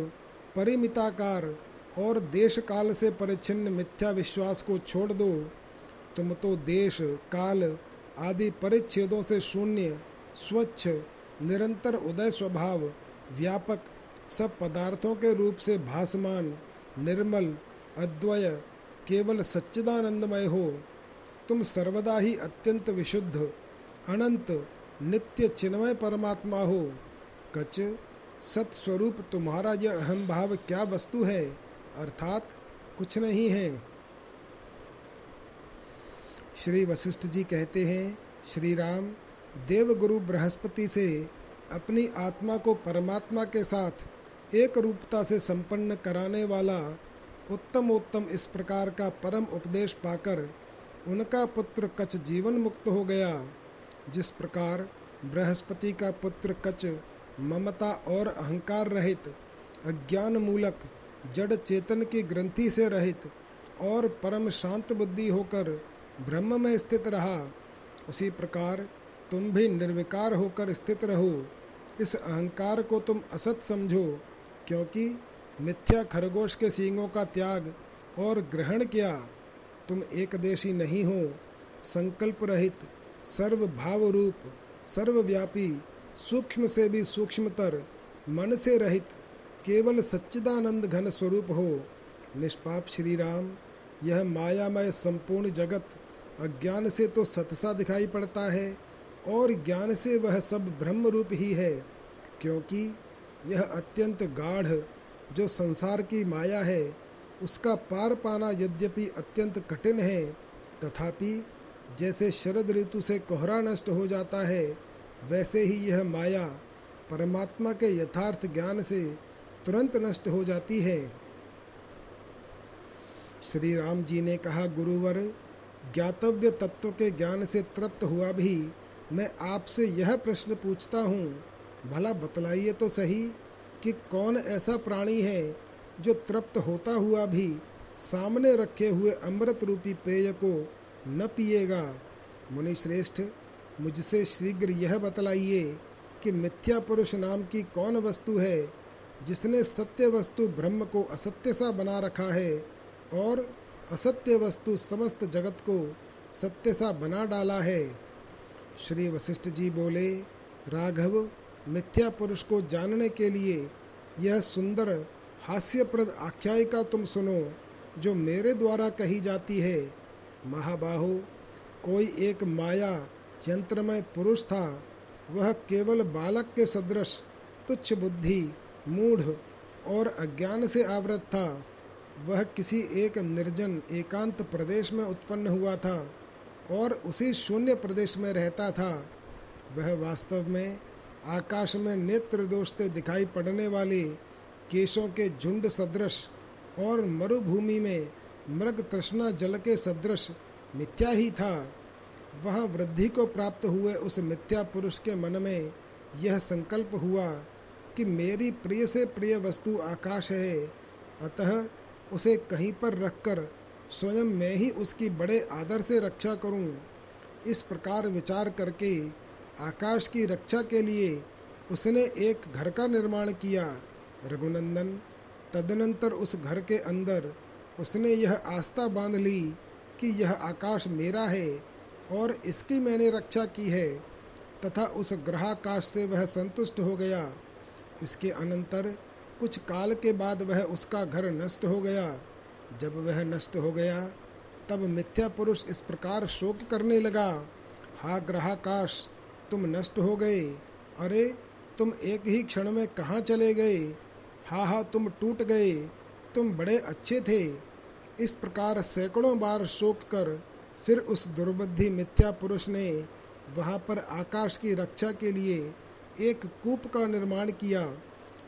परिमिताकार और देश काल से परिच्छिन्न मिथ्या विश्वास को छोड़ दो। तुम तो देश, काल आदि परिच्छेदों से शून्य, स्वच्छ, निरंतर उदय स्वभाव, व्यापक सब पदार्थों के रूप से भासमान, निर्मल, अद्वय केवल सच्चिदानंदमय हो, तुम सर्वदा ही अत्यंत विशुद्ध, अनंत, नित्य चिन्मय परमात्मा हो। कच सत्स्वरूप तुम्हारा यह अहम भाव क्या वस्तु है? अर्थात कुछ नहीं है। श्री वशिष्ठ जी कहते हैं श्री राम देवगुरु बृहस्पति से अपनी आत्मा को परमात्मा के साथ एक रूपता से संपन्न कराने वाला उत्तम उत्तम इस प्रकार का परम उपदेश पाकर उनका पुत्र कच जीवन मुक्त हो गया। जिस प्रकार बृहस्पति का पुत्र कच ममता और अहंकार रहित अज्ञान मूलक जड़ चेतन की ग्रंथि से रहित और परम शांत बुद्धि होकर ब्रह्म में स्थित रहा, उसी प्रकार तुम भी निर्विकार होकर स्थित रहो। इस अहंकार को तुम असत समझो, क्योंकि मिथ्या खरगोश के सींगों का त्याग और ग्रहण किया, तुम एकदेशी नहीं हो। संकल्प रहित सर्व भाव रूप सर्वव्यापी, सूक्ष्म से भी सूक्ष्मतर, मन से रहित, केवल सच्चिदानंद घन स्वरूप हो। निष्पाप श्री राम यह मायामय संपूर्ण जगत, अज्ञान से तो सतसा दिखाई पड़ता है, और ज्ञान से वह सब ब्रह्म रूप ही है, क्योंकि यह अत्यंत गाढ़ जो संसार की माया है, उसका पार पाना यद्यपि अत्यंत कठिन है, तथापि जैसे शरद ऋतु से कोहरा नष्ट हो जाता है, वैसे ही यह माया परमात्मा के यथार्थ ज्ञान से तुरंत नष्ट हो जाती है। श्री राम जी ने कहा, गुरुवर, ज्ञातव्य तत्व के ज्ञान से तृप्त हुआ भी मैं आपसे यह प्रश्न पूछता हूँ। भला बतलाइए तो सही। कि कौन ऐसा प्राणी है जो तृप्त होता हुआ भी सामने रखे हुए अमृत रूपी पेय को न पिएगा? मुनि श्रेष्ठ मुझसे शीघ्र यह बतलाइए कि मिथ्या पुरुष नाम की कौन वस्तु है जिसने सत्य वस्तु ब्रह्म को असत्य सा बना रखा है और असत्य वस्तु समस्त जगत को सत्य सा बना डाला है? श्री वशिष्ठ जी बोले, राघव मिथ्या पुरुष को जानने के लिए यह सुंदर, हास्यप्रद आख्यायिका तुम सुनो, जो मेरे द्वारा कही जाती है। महाबाहो, कोई एक माया यंत्रमय पुरुष था। वह केवल बालक के सदृश, तुच्छ बुद्धि, मूढ़ और अज्ञान से आवृत था। वह किसी एक निर्जन, एकांत प्रदेश में उत्पन्न हुआ था और उसी शून्य प्रदेश में रहता था। वह वास्तव में आकाश में नेत्र दोषते दिखाई पड़ने वाले केशों के झुंड सदृश और मरुभूमि में मृग तृष्णा जल के सदृश मिथ्या ही था वह वृद्धि को प्राप्त हुए उस मिथ्या पुरुष के मन में यह संकल्प हुआ कि मेरी प्रिय से प्रिय वस्तु आकाश है, अतः उसे कहीं पर रखकर स्वयं मैं ही उसकी बड़े आदर से रक्षा करूँ। इस प्रकार विचार करके आकाश की रक्षा के लिए उसने एक घर का निर्माण किया। रघुनंदन तदनंतर उस घर के अंदर उसने यह आस्था बाँध ली कि यह आकाश मेरा है और इसकी मैंने रक्षा की है, तथा उस ग्रहाकाश से वह संतुष्ट हो गया। इसके अनंतर कुछ काल के बाद वह उसका घर नष्ट हो गया। जब वह नष्ट हो गया, तब मिथ्या पुरुष इस प्रकार शोक करने लगा, हा ग्रहाकाश तुम नष्ट हो गए। अरे, तुम एक ही क्षण में कहाँ चले गए? हा हा तुम टूट गए। तुम बड़े अच्छे थे। इस प्रकार सैकड़ों बार शोक कर, फिर उस दुर्बुद्धि मिथ्या पुरुष ने वहाँ पर आकाश की रक्षा के लिए एक कूप का निर्माण किया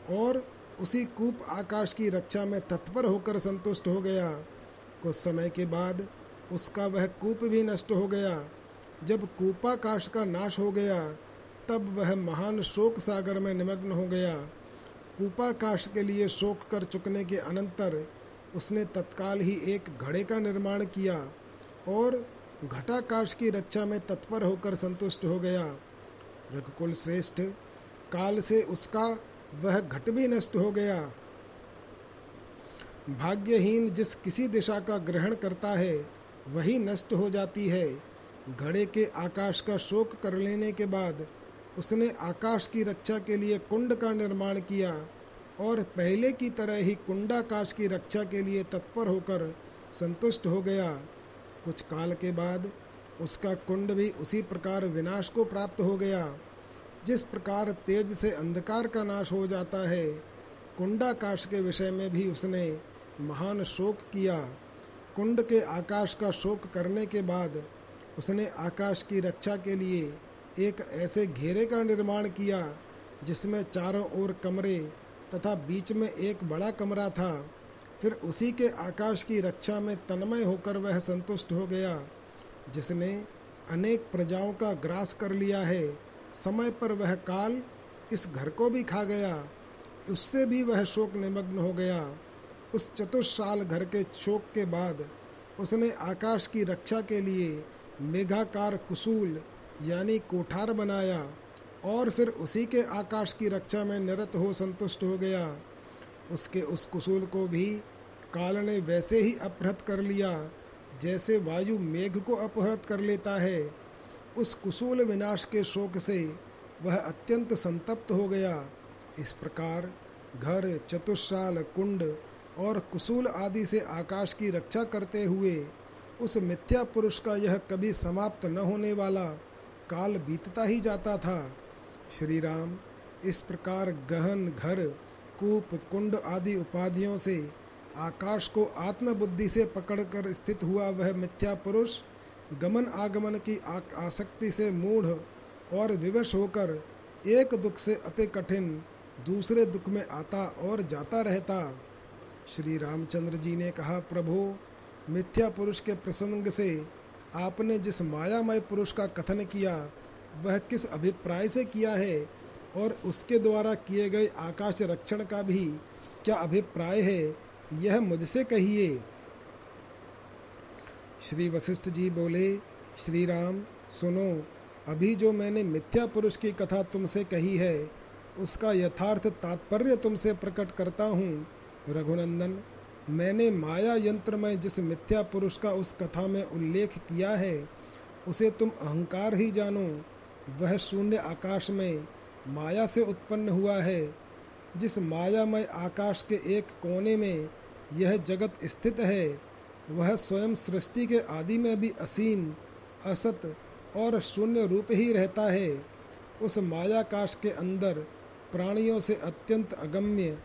और उसी कूप आकाश की रक्षा में तत्पर होकर संतुष्ट हो गया। कुछ समय के बाद उसका वह कूप भी नष्ट हो गया। जब कूपाकाश का नाश हो गया, तब वह महान शोक सागर में निमग्न हो गया। कूपाकाश के लिए शोक कर चुकने के अनंतर उसने तत्काल ही एक घड़े का निर्माण किया और घटाकाश की रक्षा में तत्पर होकर संतुष्ट हो गया। रघुकुल श्रेष्ठ, काल से उसका वह घट भी नष्ट हो गया। भाग्यहीन जिस किसी दिशा का ग्रहण करता है, वही नष्ट हो जाती है। घड़े के आकाश का शोक कर लेने के बाद उसने आकाश की रक्षा के लिए कुंड का निर्माण किया और पहले की तरह ही कुंडाकाश की रक्षा के लिए तत्पर होकर संतुष्ट हो गया। कुछ काल के बाद उसका कुंड भी उसी प्रकार विनाश को प्राप्त हो गया। जिस प्रकार तेज से अंधकार का नाश हो जाता है, कुंडाकाश के विषय में भी उसने महान शोक किया। कुंड के आकाश का शोक करने के बाद उसने आकाश की रक्षा के लिए एक ऐसे घेरे का निर्माण किया, जिसमें चारों ओर कमरे तथा बीच में एक बड़ा कमरा था। फिर उसी के आकाश की रक्षा में तन्मय होकर वह संतुष्ट हो गया, जिसने अनेक प्रजाओं का ग्रास कर लिया है। समय पर वह काल इस घर को भी खा गया। उससे भी वह शोक निमग्न हो गया। उस चतुर्साल घर के शोक के बाद उसने आकाश की रक्षा के लिए मेघाकार कुसूल, यानी कोठार बनाया, और फिर उसी के आकाश की रक्षा में निरत हो संतुष्ट हो गया। उसके उस कुसूल को भी काल ने वैसे ही अपहृत कर लिया, जैसे वायु मेघ को अपहृत कर लेता है। उस कुसूल विनाश के शोक से वह अत्यंत संतप्त हो गया। इस प्रकार घर चतुशाल कुंड और कुसूल आदि से आकाश की रक्षा करते हुए उस मिथ्या पुरुष का यह कभी समाप्त न होने वाला काल बीतता ही जाता था। श्री राम इस प्रकार गहन घर, कूप, कुंड आदि उपाधियों से आकाश को आत्मबुद्धि से पकड़कर स्थित हुआ वह मिथ्या पुरुष, गमन आगमन की आसक्ति से मूढ़ और विवश होकर एक दुख से अति कठिन दूसरे दुख में आता और जाता रहता। श्री रामचंद्र जी ने कहा, प्रभु मिथ्या पुरुष के प्रसंग से आपने जिस मायामय पुरुष का कथन किया, वह किस अभिप्राय से किया है और उसके द्वारा किए गए आकाश रक्षण का भी क्या अभिप्राय है, यह मुझसे कहिए। श्री वशिष्ठ जी बोले, श्री राम, सुनो, अभी जो मैंने मिथ्या पुरुष की कथा तुमसे कही है, उसका यथार्थ तात्पर्य तुमसे प्रकट करता हूँ। रघुनंदन मैंने माया यंत्र में जिस मिथ्या पुरुष का उस कथा में उल्लेख किया है, उसे तुम अहंकार ही जानो। वह शून्य आकाश में माया से उत्पन्न हुआ है। जिस मायामय आकाश के एक कोने में यह जगत स्थित है, वह स्वयं सृष्टि के आदि में भी असीम, असत और शून्य रूप ही रहता है। उस मायाकाश के अंदर प्राणियों से अत्यंत अगम्य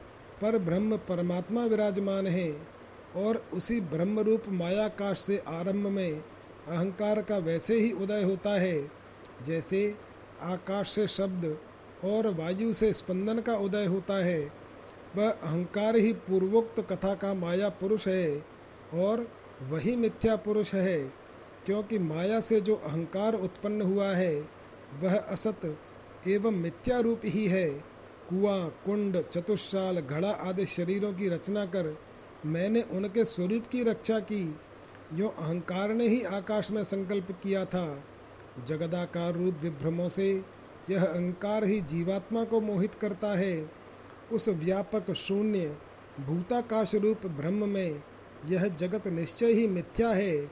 पर ब्रह्म परमात्मा विराजमान है और उसी ब्रह्म रूप मायाकाश से आरंभ में अहंकार का वैसे ही उदय होता है, जैसे आकाश से शब्द और वायु से स्पंदन का उदय होता है। वह अहंकार ही पूर्वोक्त कथा का माया पुरुष है और वही मिथ्या पुरुष है, क्योंकि माया से जो अहंकार उत्पन्न हुआ है, वह असत एवं मिथ्या रूप ही है। कुआँ, कुंड चतुशाल घड़ा आदि शरीरों की रचना कर मैंने उनके स्वरूप की रक्षा की। यो अहंकार ने ही आकाश में संकल्प किया था। जगदाकार रूप विभ्रमों से यह अहंकार ही जीवात्मा को मोहित करता है। उस व्यापक शून्य भूताकाश रूप ब्रह्म में यह जगत निश्चय ही मिथ्या है।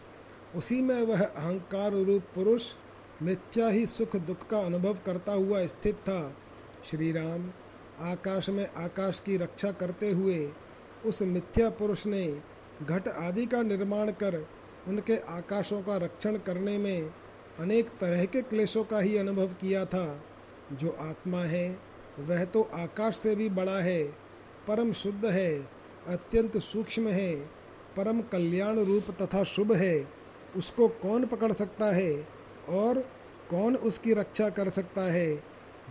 उसी में वह अहंकार रूप पुरुष मिथ्या ही सुख दुख का अनुभव करता हुआ स्थित था। श्री राम आकाश में आकाश की रक्षा करते हुए उस मिथ्या पुरुष ने घट आदि का निर्माण कर उनके आकाशों का रक्षण करने में अनेक तरह के क्लेशों का ही अनुभव किया था। जो आत्मा है, वह तो आकाश से भी बड़ा है, परम शुद्ध है, अत्यंत सूक्ष्म है, परम कल्याण रूप तथा शुभ है, उसको कौन पकड़ सकता है और कौन उसकी रक्षा कर सकता है?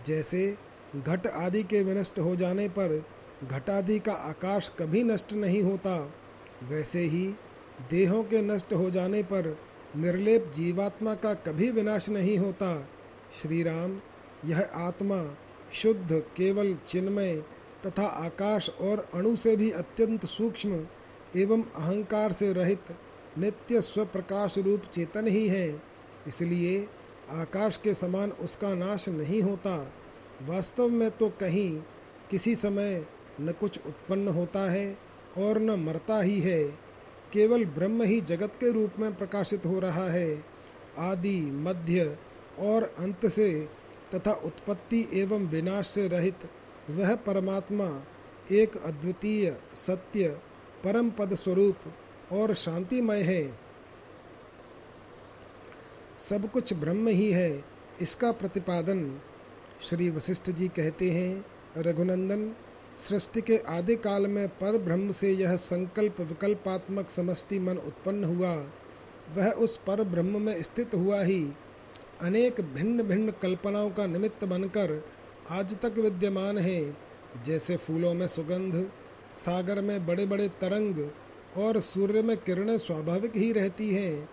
जैसे घट आदि के विनष्ट हो जाने पर घट आदि का आकाश कभी नष्ट नहीं होता। वैसे ही देहों के नष्ट हो जाने पर निर्लेप जीवात्मा का कभी विनाश नहीं होता। श्री राम यह आत्मा शुद्ध, केवल चिन्मय तथा आकाश और अणु से भी अत्यंत सूक्ष्म एवं अहंकार से रहित नित्य स्वप्रकाश रूप चेतन ही है। इसलिए आकाश के समान उसका नाश नहीं होता। वास्तव में तो कहीं किसी समय न कुछ उत्पन्न होता है और न मरता ही है। केवल ब्रह्म ही जगत के रूप में प्रकाशित हो रहा है। आदि, मध्य और अंत से तथा उत्पत्ति एवं विनाश से रहित वह परमात्मा एक अद्वितीय, सत्य, परम पद स्वरूप और शांतिमय है। सब कुछ ब्रह्म ही है, इसका प्रतिपादन श्री वशिष्ठ जी कहते हैं, रघुनंदन, सृष्टि के आदि काल में पर ब्रह्म से यह संकल्प विकल्पात्मक समष्टि मन उत्पन्न हुआ। वह उस पर ब्रह्म में स्थित हुआ ही। अनेक भिन्न भिन्न कल्पनाओं का निमित्त बनकर आज तक विद्यमान है। जैसे फूलों में सुगंध, सागर में बड़े बड़े तरंग और सूर्य में किरणें स्वाभाविक ही रहती हैं।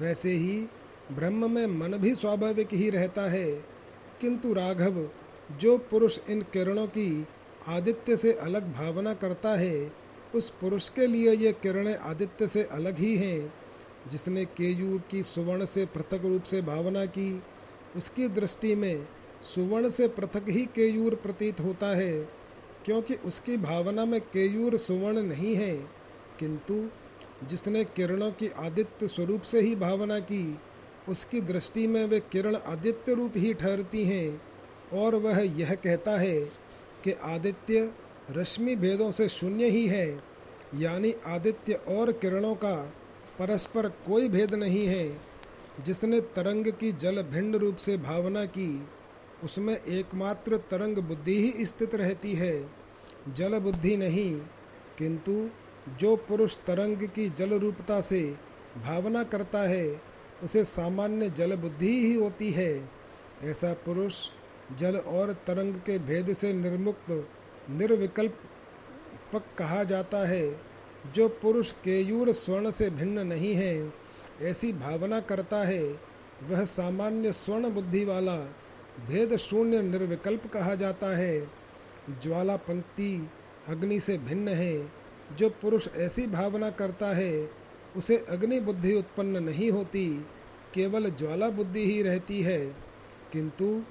वैसे ही ब्रह्म में मन भी स्वाभाविक ही रहता है। किंतु राघव, जो पुरुष इन किरणों की आदित्य से अलग भावना करता है, उस पुरुष के लिए ये किरणें आदित्य से अलग ही हैं। जिसने केयूर की सुवर्ण से पृथक रूप से भावना की, उसकी दृष्टि में सुवर्ण से पृथक ही केयूर प्रतीत होता है, क्योंकि उसकी भावना में केयूर सुवर्ण नहीं है। किंतु जिसने किरणों की आदित्य स्वरूप से ही भावना की उसकी दृष्टि में वे किरण आदित्य रूप ही ठहरती हैं और वह यह कहता है कि आदित्य रश्मि भेदों से शून्य ही है, यानी आदित्य और किरणों का परस्पर कोई भेद नहीं है। जिसने तरंग की जल भिन्न रूप से भावना की, उसमें एकमात्र तरंग बुद्धि ही स्थित रहती है। जल बुद्धि नहीं, किंतु जो पुरुष तरंग की जल रूपता से भावना करता है उसे सामान्य जल बुद्धि ही होती है। ऐसा पुरुष जल और तरंग के भेद से निर्मुक्त, निर्विकल्प पक कहा जाता है, जो पुरुष केयूर स्वर्ण से भिन्न नहीं है। ऐसी भावना करता है, वह सामान्य स्वर्ण बुद्धि वाला भेद शून्य निर्विकल्प कहा जाता है। ज्वाला पंक्ति अग्नि से भिन्न है, जो पुरुष ऐसी भावना करता है उसे अग्नि बुद्धि उत्पन्न नहीं होती, केवल ज्वाला बुद्धि ही रहती है। किंतु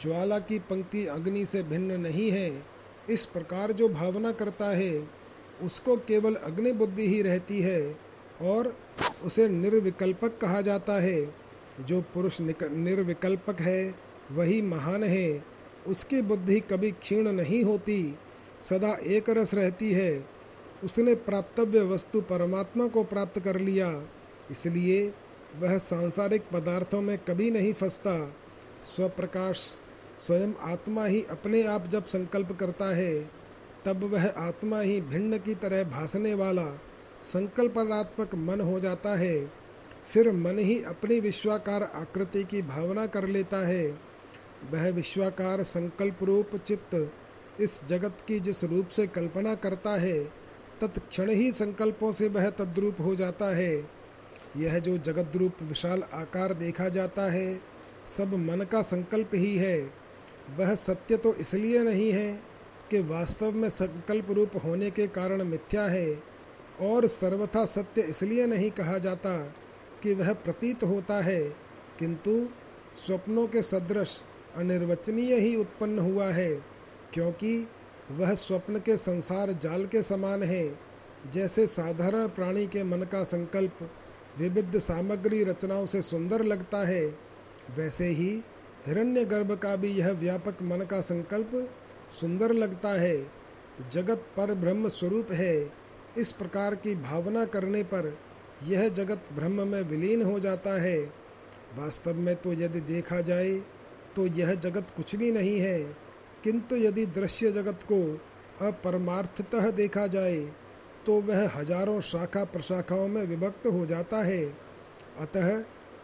ज्वाला की पंक्ति अग्नि से भिन्न नहीं है। इस प्रकार जो भावना करता है, उसको केवल अग्नि बुद्धि ही रहती है और उसे निर्विकल्पक कहा जाता है। जो पुरुष निर्विकल्पक है, वही महान है। उसकी बुद्धि कभी क्षीण नहीं होती, सदा एक रस रहती है। उसने प्राप्तव्य वस्तु परमात्मा को प्राप्त कर लिया। इसलिए वह सांसारिक पदार्थों में कभी नहीं फंसता। स्वप्रकाश स्वयं आत्मा ही अपने आप जब संकल्प करता है, तब वह आत्मा ही भिन्न की तरह भासने वाला, संकल्पनात्मक मन हो जाता है। फिर मन ही अपनी विश्वाकार आकृति की भावना कर लेता है। वह विश्वाकार संकल्प रूप चित्त इस जगत की जिस रूप से कल्पना करता है तत्क्षण ही संकल्पों से वह तद्रूप हो जाता है। यह जो जगत रूप विशाल आकार देखा जाता है, सब मन का संकल्प ही है। वह सत्य तो इसलिए नहीं है कि वास्तव में संकल्प रूप होने के कारण मिथ्या है, और सर्वथा सत्य इसलिए नहीं कहा जाता कि वह प्रतीत होता है। किंतु स्वप्नों के सदृश अनिर्वचनीय ही उत्पन्न हुआ है, क्योंकि वह स्वप्न के संसार जाल के समान है। जैसे साधारण प्राणी के मन का संकल्प विविध सामग्री रचनाओं से सुंदर लगता है, वैसे ही हिरण्य गर्भ का भी यह व्यापक मन का संकल्प सुंदर लगता है। जगत पर ब्रह्म स्वरूप है। इस प्रकार की भावना करने पर यह जगत ब्रह्म में विलीन हो जाता है। वास्तव में तो यदि देखा जाए तो यह जगत कुछ भी नहीं है। किंतु यदि दृश्य जगत को अपरमार्थतः देखा जाए तो वह हज़ारों शाखा प्रशाखाओं में विभक्त हो जाता है। अतः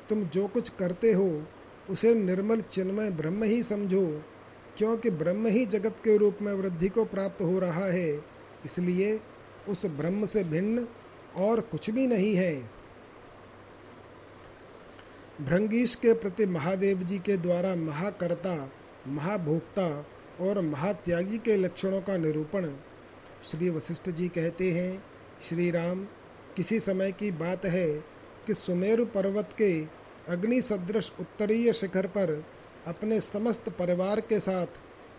तुम जो कुछ करते हो, उसे निर्मल चिन्मय ब्रह्म ही समझो, क्योंकि ब्रह्म ही जगत के रूप में वृद्धि को प्राप्त हो रहा है। इसलिए उस ब्रह्म से भिन्न और कुछ भी नहीं है। भृंगीश के प्रति महादेव जी के द्वारा महाकर्ता, महाभोक्ता और महात्यागी के लक्षणों का निरूपण श्री वशिष्ठ जी कहते हैं, श्री राम, किसी समय की बात है कि सुमेरु पर्वत के अग्नि सदृश उत्तरीय शिखर पर अपने समस्त परिवार के साथ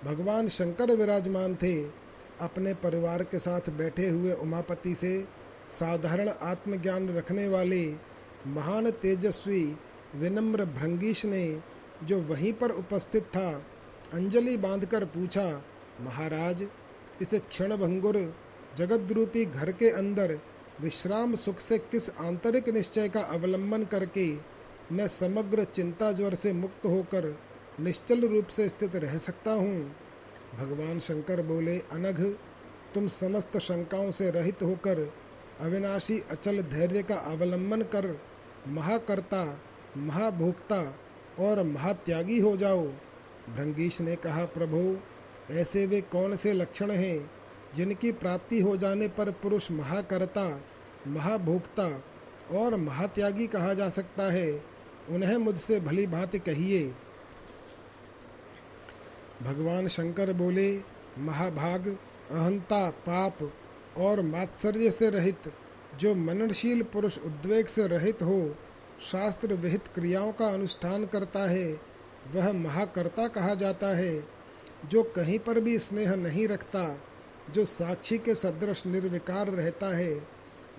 भगवान शंकर विराजमान थे। अपने परिवार के साथ बैठे हुए उमापति से साधारण आत्मज्ञान रखने वाले महान तेजस्वी विनम्र भृंगीश ने जो वहीं पर उपस्थित था अंजलि बांधकर पूछा, महाराज, इस क्षण भंगुर जगद्रूपी घर के अंदर विश्राम सुख से किस आंतरिक निश्चय का अवलंबन करके मैं समग्र चिंता ज्वर से मुक्त होकर निश्चल रूप से स्थित रह सकता हूँ? भगवान शंकर बोले, अनघ, तुम समस्त शंकाओं से रहित होकर अविनाशी अचल धैर्य का अवलंबन कर महाकर्ता, महाभोक्ता और महात्यागी हो जाओ। भृंगीश ने कहा, प्रभु, ऐसे वे कौन से लक्षण हैं जिनकी प्राप्ति हो जाने पर पुरुष महाकर्ता, महाभोक्ता और महात्यागी कहा जा सकता है? उन्हें मुझसे भली भांति कहिए। भगवान शंकर बोले, महाभाग, अहंता, पाप और मात्सर्य से रहित, जो मननशील पुरुष उद्वेग से रहित हो, शास्त्र विहित क्रियाओं का अनुष्ठान करता है वह महाकर्ता कहा जाता है, जो कहीं पर भी स्नेह नहीं रखता, जो साक्षी के सदृश निर्विकार रहता है,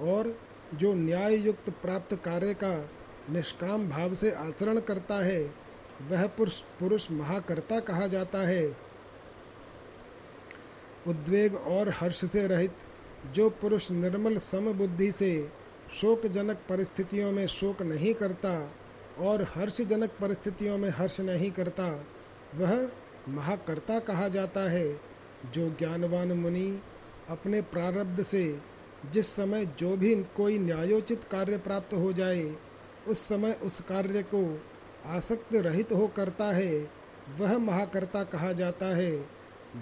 और जो न्याय युक्त प्राप्त कार्य का निष्काम भाव से आचरण करता है, वह पुरुष पुरुष महाकर्ता कहा जाता है। उद्वेग और हर्ष से रहित, जो पुरुष निर्मल समबुद्धि से शोकजनक परिस्थितियों में शोक नहीं करता और हर्षजनक परिस्थितियों में हर्ष नहीं करता, वह महाकर्ता कहा जाता है, जो ज्ञानवान मुनि अपने प्रारब्ध से जिस समय जो भी कोई न्यायोचित कार्य प्राप्त हो जाए, उस समय उस कार्य को आसक्त रहित हो करता है, वह महाकर्ता कहा जाता है।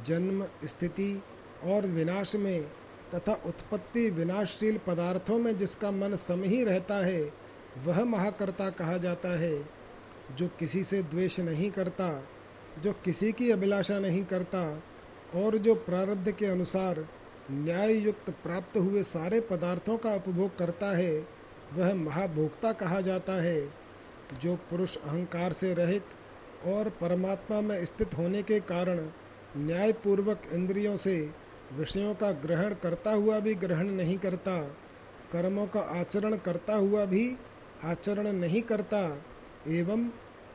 जन्म, स्थिति और विनाश में तथा उत्पत्ति विनाशशील पदार्थों में जिसका मन सम ही रहता है वह महाकर्ता कहा जाता है, जो किसी से द्वेष नहीं करता, जो किसी की अभिलाषा नहीं करता, और जो प्रारब्ध के अनुसार न्याय युक्त प्राप्त हुए सारे पदार्थों का उपभोग करता है, वह महाभोक्ता कहा जाता है, जो पुरुष अहंकार से रहित और परमात्मा में स्थित होने के कारण न्यायपूर्वक इंद्रियों से विषयों का ग्रहण करता हुआ भी ग्रहण नहीं करता, कर्मों का आचरण करता हुआ भी आचरण नहीं करता, एवं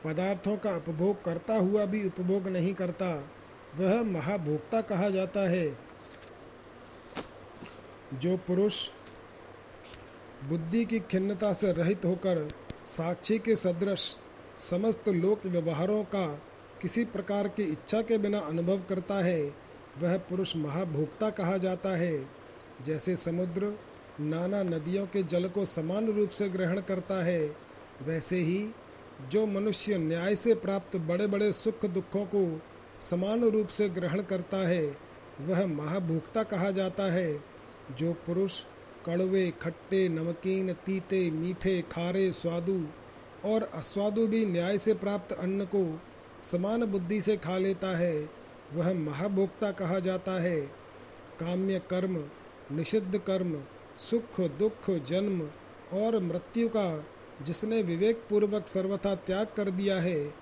पदार्थों का उपभोग करता हुआ भी उपभोग नहीं करता, वह महाभोक्ता कहा जाता है। जो पुरुष बुद्धि की खिन्नता से रहित होकर साक्षी के सदृश समस्त लोक व्यवहारों का किसी प्रकार की इच्छा के बिना अनुभव करता है, वह पुरुष महाभोक्ता कहा जाता है। जैसे समुद्र नाना नदियों के जल को समान रूप से ग्रहण करता है। वैसे ही, जो मनुष्य न्याय से प्राप्त बड़े बड़े सुख दुखों को समान रूप से ग्रहण करता है, वह महाभोक्ता कहा जाता है। जो पुरुष कड़वे, खट्टे, नमकीन, तीते, मीठे, खारे, स्वादु और अस्वादु भी न्याय से प्राप्त अन्न को समान बुद्धि से खा लेता है, वह महाभोक्ता कहा जाता है। काम्य कर्म, निषिद्ध कर्म सुख, दुख, जन्म और मृत्यु का जिसने विवेक पूर्वक सर्वथा त्याग कर दिया है,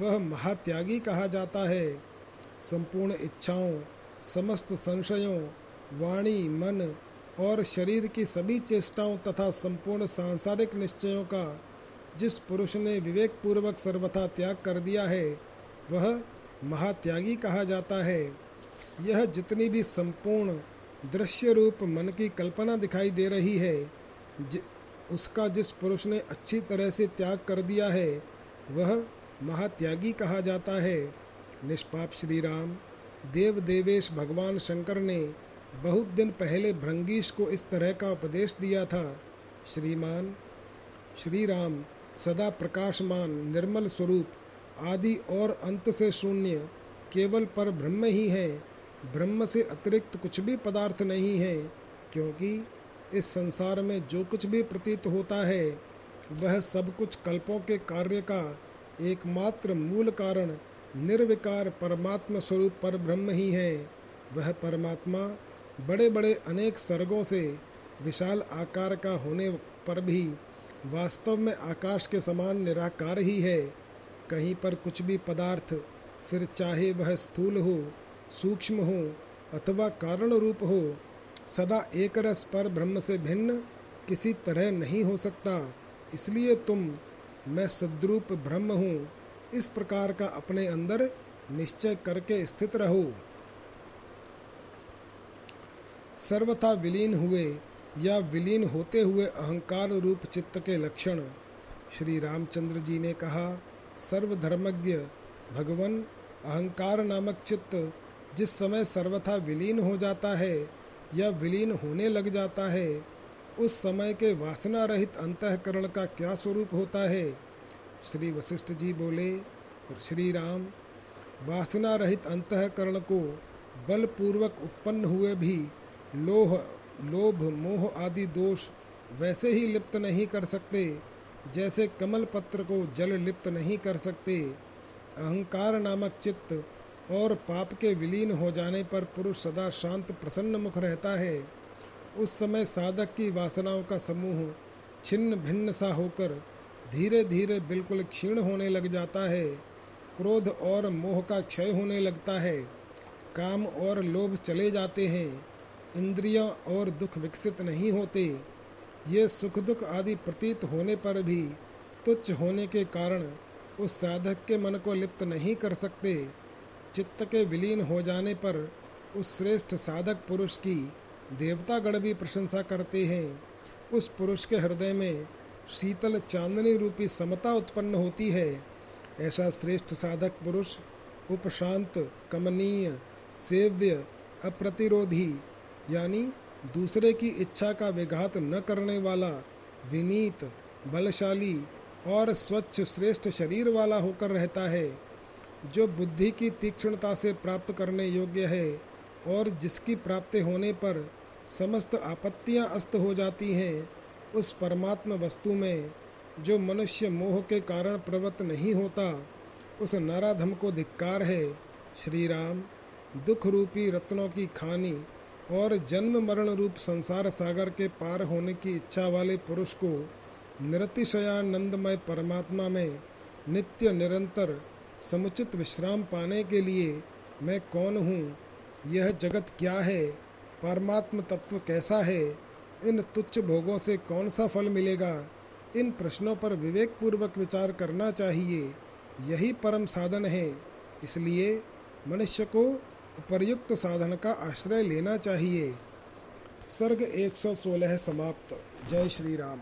वह महात्यागी कहा जाता है। संपूर्ण इच्छाओं, समस्त संशयों, वाणी, मन और शरीर की सभी चेष्टाओं तथा संपूर्ण सांसारिक निश्चयों का जिस पुरुष ने विवेक पूर्वक सर्वथा त्याग कर दिया है, वह महात्यागी कहा जाता है। यह जितनी भी संपूर्ण दृश्य रूप मन की कल्पना दिखाई दे रही है। जि, उसका जिस पुरुष ने अच्छी तरह से त्याग कर दिया है, वह महात्यागी कहा जाता है। निष्पाप श्री राम देव देवेश भगवान शंकर ने बहुत दिन पहले भृंगीश को इस तरह का उपदेश दिया था। श्रीमान श्री राम सदा प्रकाशमान, निर्मल स्वरूप, आदि और अंत से शून्य, केवल पर ब्रह्म ही है। ब्रह्म से अतिरिक्त कुछ भी पदार्थ नहीं है, क्योंकि इस संसार में जो कुछ भी प्रतीत होता है, वह सब कुछ कल्पों के कार्य का एकमात्र मूल कारण, निर्विकार परमात्मा स्वरूप पर ब्रह्म ही है। वह परमात्मा बड़े बड़े अनेक सर्गों से विशाल आकार का होने पर भी वास्तव में आकाश के समान निराकार ही है। कहीं पर कुछ भी पदार्थ, फिर चाहे वह स्थूल हो सूक्ष्म हो अथवा कारण रूप हो सदा एक रस पर ब्रह्म से भिन्न किसी तरह नहीं हो सकता। इसलिए तुम, मैं सद्रूप ब्रह्म हूँ, इस प्रकार का अपने अंदर निश्चय करके स्थित रहो। सर्वथा विलीन हुए या विलीन होते हुए अहंकार रूप चित्त के लक्षण। श्री रामचंद्र जी ने कहा, सर्वधर्मज्ञ, भगवन, अहंकार नामक चित्त जिस समय सर्वथा विलीन हो जाता है या विलीन होने लग जाता है, उस समय के वासना रहित अंतकरण का क्या स्वरूप होता है? श्री वशिष्ठ जी बोले, और श्री राम, वासना रहित अंतकरण को बलपूर्वक उत्पन्न हुए भी लोह, लोभ, मोह आदि दोष वैसे ही लिप्त नहीं कर सकते, जैसे कमल पत्र को जल लिप्त नहीं कर सकते। अहंकार नामक चित्त और पाप के विलीन हो जाने पर पुरुष सदा शांत, प्रसन्न मुख रहता है। उस समय साधक की वासनाओं का समूह छिन्न भिन्न सा होकर धीरे धीरे बिल्कुल क्षीण होने लग जाता है। क्रोध और मोह का क्षय होने लगता है। काम और लोभ चले जाते हैं। इंद्रियाँ और दुख विकसित नहीं होते। ये सुख दुख आदि प्रतीत होने पर भी तुच्छ होने के कारण उस साधक के मन को लिप्त नहीं कर सकते। चित्त के विलीन हो जाने पर उस श्रेष्ठ साधक पुरुष की देवतागण भी प्रशंसा करते हैं। उस पुरुष के हृदय में शीतल चांदनी रूपी समता उत्पन्न होती है। ऐसा श्रेष्ठ साधक पुरुष, उपशांत, कमनीय, सेव्य, अप्रतिरोधी, यानी दूसरे की इच्छा का विघात न करने वाला, विनीत, बलशाली और स्वच्छ श्रेष्ठ शरीर वाला होकर रहता है। जो बुद्धि की तीक्ष्णता से प्राप्त करने योग्य है और जिसकी प्राप्ति होने पर समस्त आपत्तियाँ अस्त हो जाती हैं, उस परमात्म वस्तु में जो मनुष्य मोह के कारण प्रवृत्त नहीं होता, उस नाराधम को धिक्कार है। श्री राम दुख रूपी रत्नों की खानी और जन्म मरण रूप संसार सागर के पार होने की इच्छा वाले पुरुष को निरतिशयानंदमय परमात्मा में नित्य निरंतर समुचित विश्राम पाने के लिए मैं कौन हूँ? यह जगत क्या है? परमात्म तत्व कैसा है? इन तुच्छ भोगों से कौन सा फल मिलेगा? इन प्रश्नों पर विवेकपूर्वक विचार करना चाहिए। यही परम साधन है। इसलिए मनुष्य को उपर्युक्त साधन का आश्रय लेना चाहिए। सर्ग 116 समाप्त। जय श्री राम।